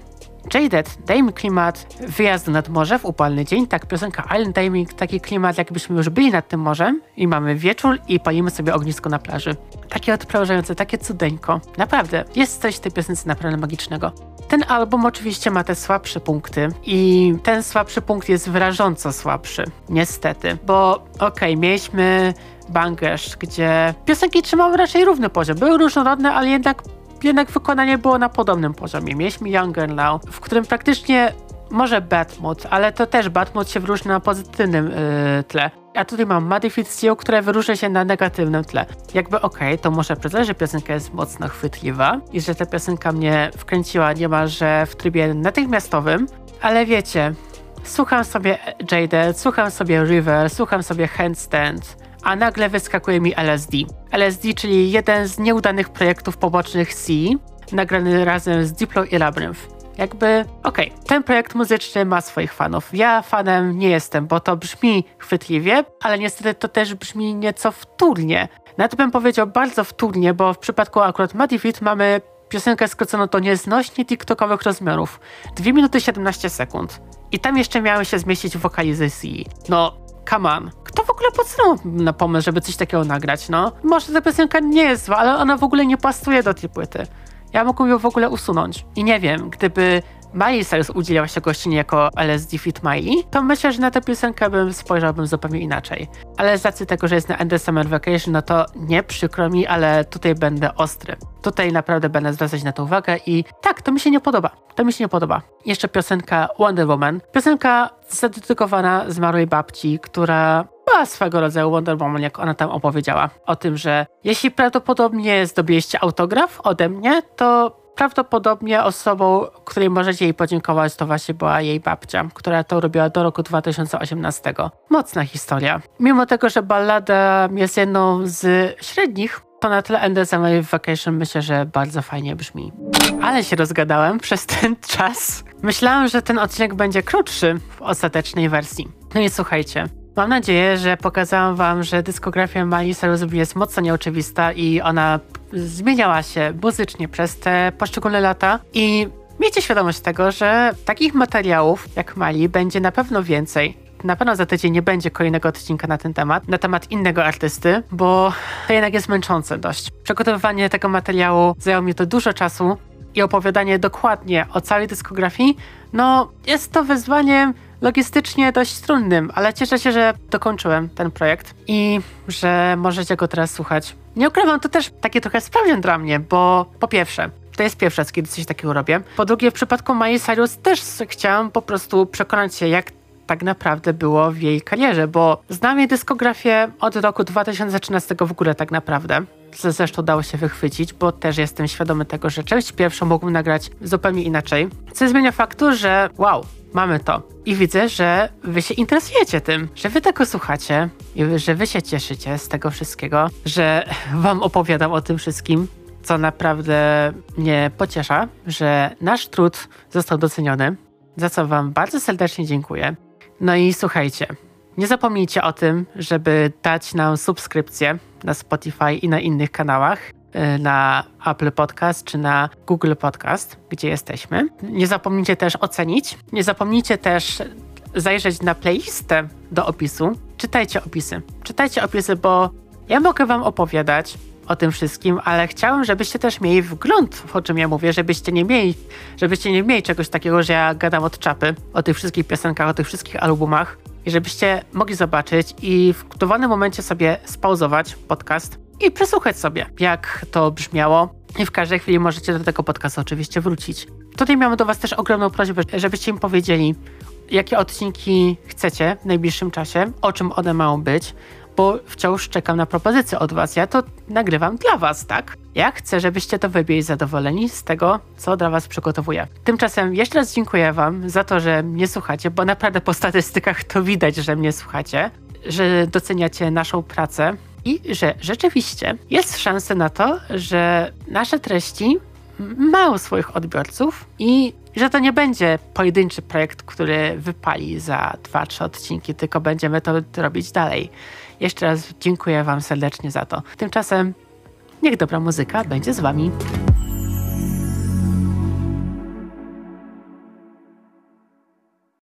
Jaded daje mi klimat wyjazdu nad morze w upalny dzień, tak piosenka Island daje mi taki klimat, jakbyśmy już byli nad tym morzem i mamy wieczór i palimy sobie ognisko na plaży. Takie odprężające, takie cudeńko. Naprawdę, jest coś w tej piosence naprawdę magicznego. Ten album oczywiście ma te słabsze punkty i ten słabszy punkt jest wyrażąco słabszy, niestety, bo okej, okay, mieliśmy Bangladesh, gdzie piosenki trzymały raczej równy poziom. Były różnorodne, ale jednak, jednak wykonanie było na podobnym poziomie. Mieliśmy Younger Now, w którym praktycznie może Mood, ale to też Mood się wyróżnia na pozytywnym yy, tle. A tutaj mam Muddy Steel, które wyróżnia się na negatywnym tle. Jakby okej, okay, to może przyznać, że piosenka jest mocno chwytliwa i że ta piosenka mnie wkręciła niemalże w trybie natychmiastowym, ale wiecie, słucham sobie Jade, słucham sobie River, słucham sobie Handstand, a nagle wyskakuje mi LSD. LSD, czyli jeden z nieudanych projektów pobocznych C, nagrany razem z Diplo i Labyrinth. Jakby, okej, okay, ten projekt muzyczny ma swoich fanów. Ja fanem nie jestem, bo to brzmi chwytliwie, ale niestety to też brzmi nieco wtórnie. Nawet bym powiedział bardzo wtórnie, bo w przypadku akurat Muddy Fit mamy piosenkę skrócono do nieznośnie tiktokowych rozmiarów. 2 minuty 17 sekund. I tam jeszcze miały się zmieścić wokalizacje. No, come on. Kto ogóle podsunął na pomysł, żeby coś takiego nagrać, no? Może ta piosenka nie jest zła, ale ona w ogóle nie pasuje do tej płyty. Ja mógłbym ją w ogóle usunąć. I nie wiem, gdyby Miley Cyrus udzielała się gościnie jako LSD Fit Miley, to myślę, że na tę piosenkę bym spojrzałbym zupełnie inaczej. Ale z racji tego, że jest na End Summer Vacation, no to nie przykro mi, ale tutaj będę ostry. Tutaj naprawdę będę zwracać na to uwagę i tak, to mi się nie podoba. To mi się nie podoba. Jeszcze piosenka Wonder Woman. Piosenka zadedykowana zmarłej babci, która była swego rodzaju Wonder Woman, jak ona tam opowiedziała. O tym, że jeśli prawdopodobnie zdobyliście autograf ode mnie, to prawdopodobnie osobą, której możecie jej podziękować, to właśnie była jej babcia, która to robiła do roku 2018. Mocna historia. Mimo tego, że ballada jest jedną z średnich, to na tyle End Summer Vacation myślę, że bardzo fajnie brzmi. Ale się rozgadałem przez ten czas. Myślałem, że ten odcinek będzie krótszy w ostatecznej wersji. No i słuchajcie, Mam nadzieję, że pokazałam wam, że dyskografia Miley Cyrus jest mocno nieoczywista i ona zmieniała się muzycznie przez te poszczególne lata i miejcie świadomość tego, że takich materiałów jak Mali będzie na pewno więcej. Na pewno za tydzień nie będzie kolejnego odcinka na ten temat, na temat innego artysty, bo to jednak jest męczące dość. Przygotowywanie tego materiału zajęło mi to dużo czasu i opowiadanie dokładnie o całej dyskografii, no jest to wyzwaniem logistycznie dość trudnym, ale cieszę się, że dokończyłem ten projekt i że możecie go teraz słuchać. Nie ukrywam, to też takie trochę sprawdzian dla mnie, bo po pierwsze, to jest pierwszy raz, kiedy coś takiego robię. Po drugie, w przypadku Miley Cyrus też chciałam po prostu przekonać się, jak tak naprawdę było w jej karierze, bo znam jej dyskografię od roku 2013 w ogóle tak naprawdę. Zresztą dało się wychwycić, bo też jestem świadomy tego, że część pierwszą mógłbym nagrać zupełnie inaczej. Co zmienia faktu, że wow, mamy to. I widzę, że wy się interesujecie tym, że wy tego słuchacie i że wy się cieszycie z tego wszystkiego, że wam opowiadam o tym wszystkim, co naprawdę mnie pociesza, że nasz trud został doceniony, za co wam bardzo serdecznie dziękuję. No i słuchajcie, nie zapomnijcie o tym, żeby dać nam subskrypcję na Spotify i na innych kanałach. Y, na Apple Podcast czy na Google Podcast, gdzie jesteśmy. Nie zapomnijcie też ocenić. Nie zapomnijcie też zajrzeć na playlistę do opisu. Czytajcie opisy. Czytajcie opisy, bo ja mogę wam opowiadać o tym wszystkim, ale chciałem, żebyście też mieli wgląd w o czym ja mówię, żebyście nie mieli, żebyście nie mieli czegoś takiego, że ja gadam od czapy o tych wszystkich piosenkach, o tych wszystkich albumach i żebyście mogli zobaczyć i w dowolnym momencie sobie spauzować podcast i przesłuchać sobie, jak to brzmiało. I w każdej chwili możecie do tego podcastu oczywiście wrócić. Tutaj mamy do Was też ogromną prośbę, żebyście im powiedzieli, jakie odcinki chcecie w najbliższym czasie, o czym one mają być, bo wciąż czekam na propozycje od Was. Ja to nagrywam dla Was, tak? Ja chcę, żebyście to wy zadowoleni z tego, co dla Was przygotowuję. Tymczasem jeszcze raz dziękuję Wam za to, że mnie słuchacie, bo naprawdę po statystykach to widać, że mnie słuchacie, że doceniacie naszą pracę i że rzeczywiście jest szansa na to, że nasze treści mają swoich odbiorców i że to nie będzie pojedynczy projekt, który wypali za dwa, trzy odcinki, tylko będziemy to robić dalej. Jeszcze raz dziękuję Wam serdecznie za to. Tymczasem niech dobra muzyka będzie z Wami.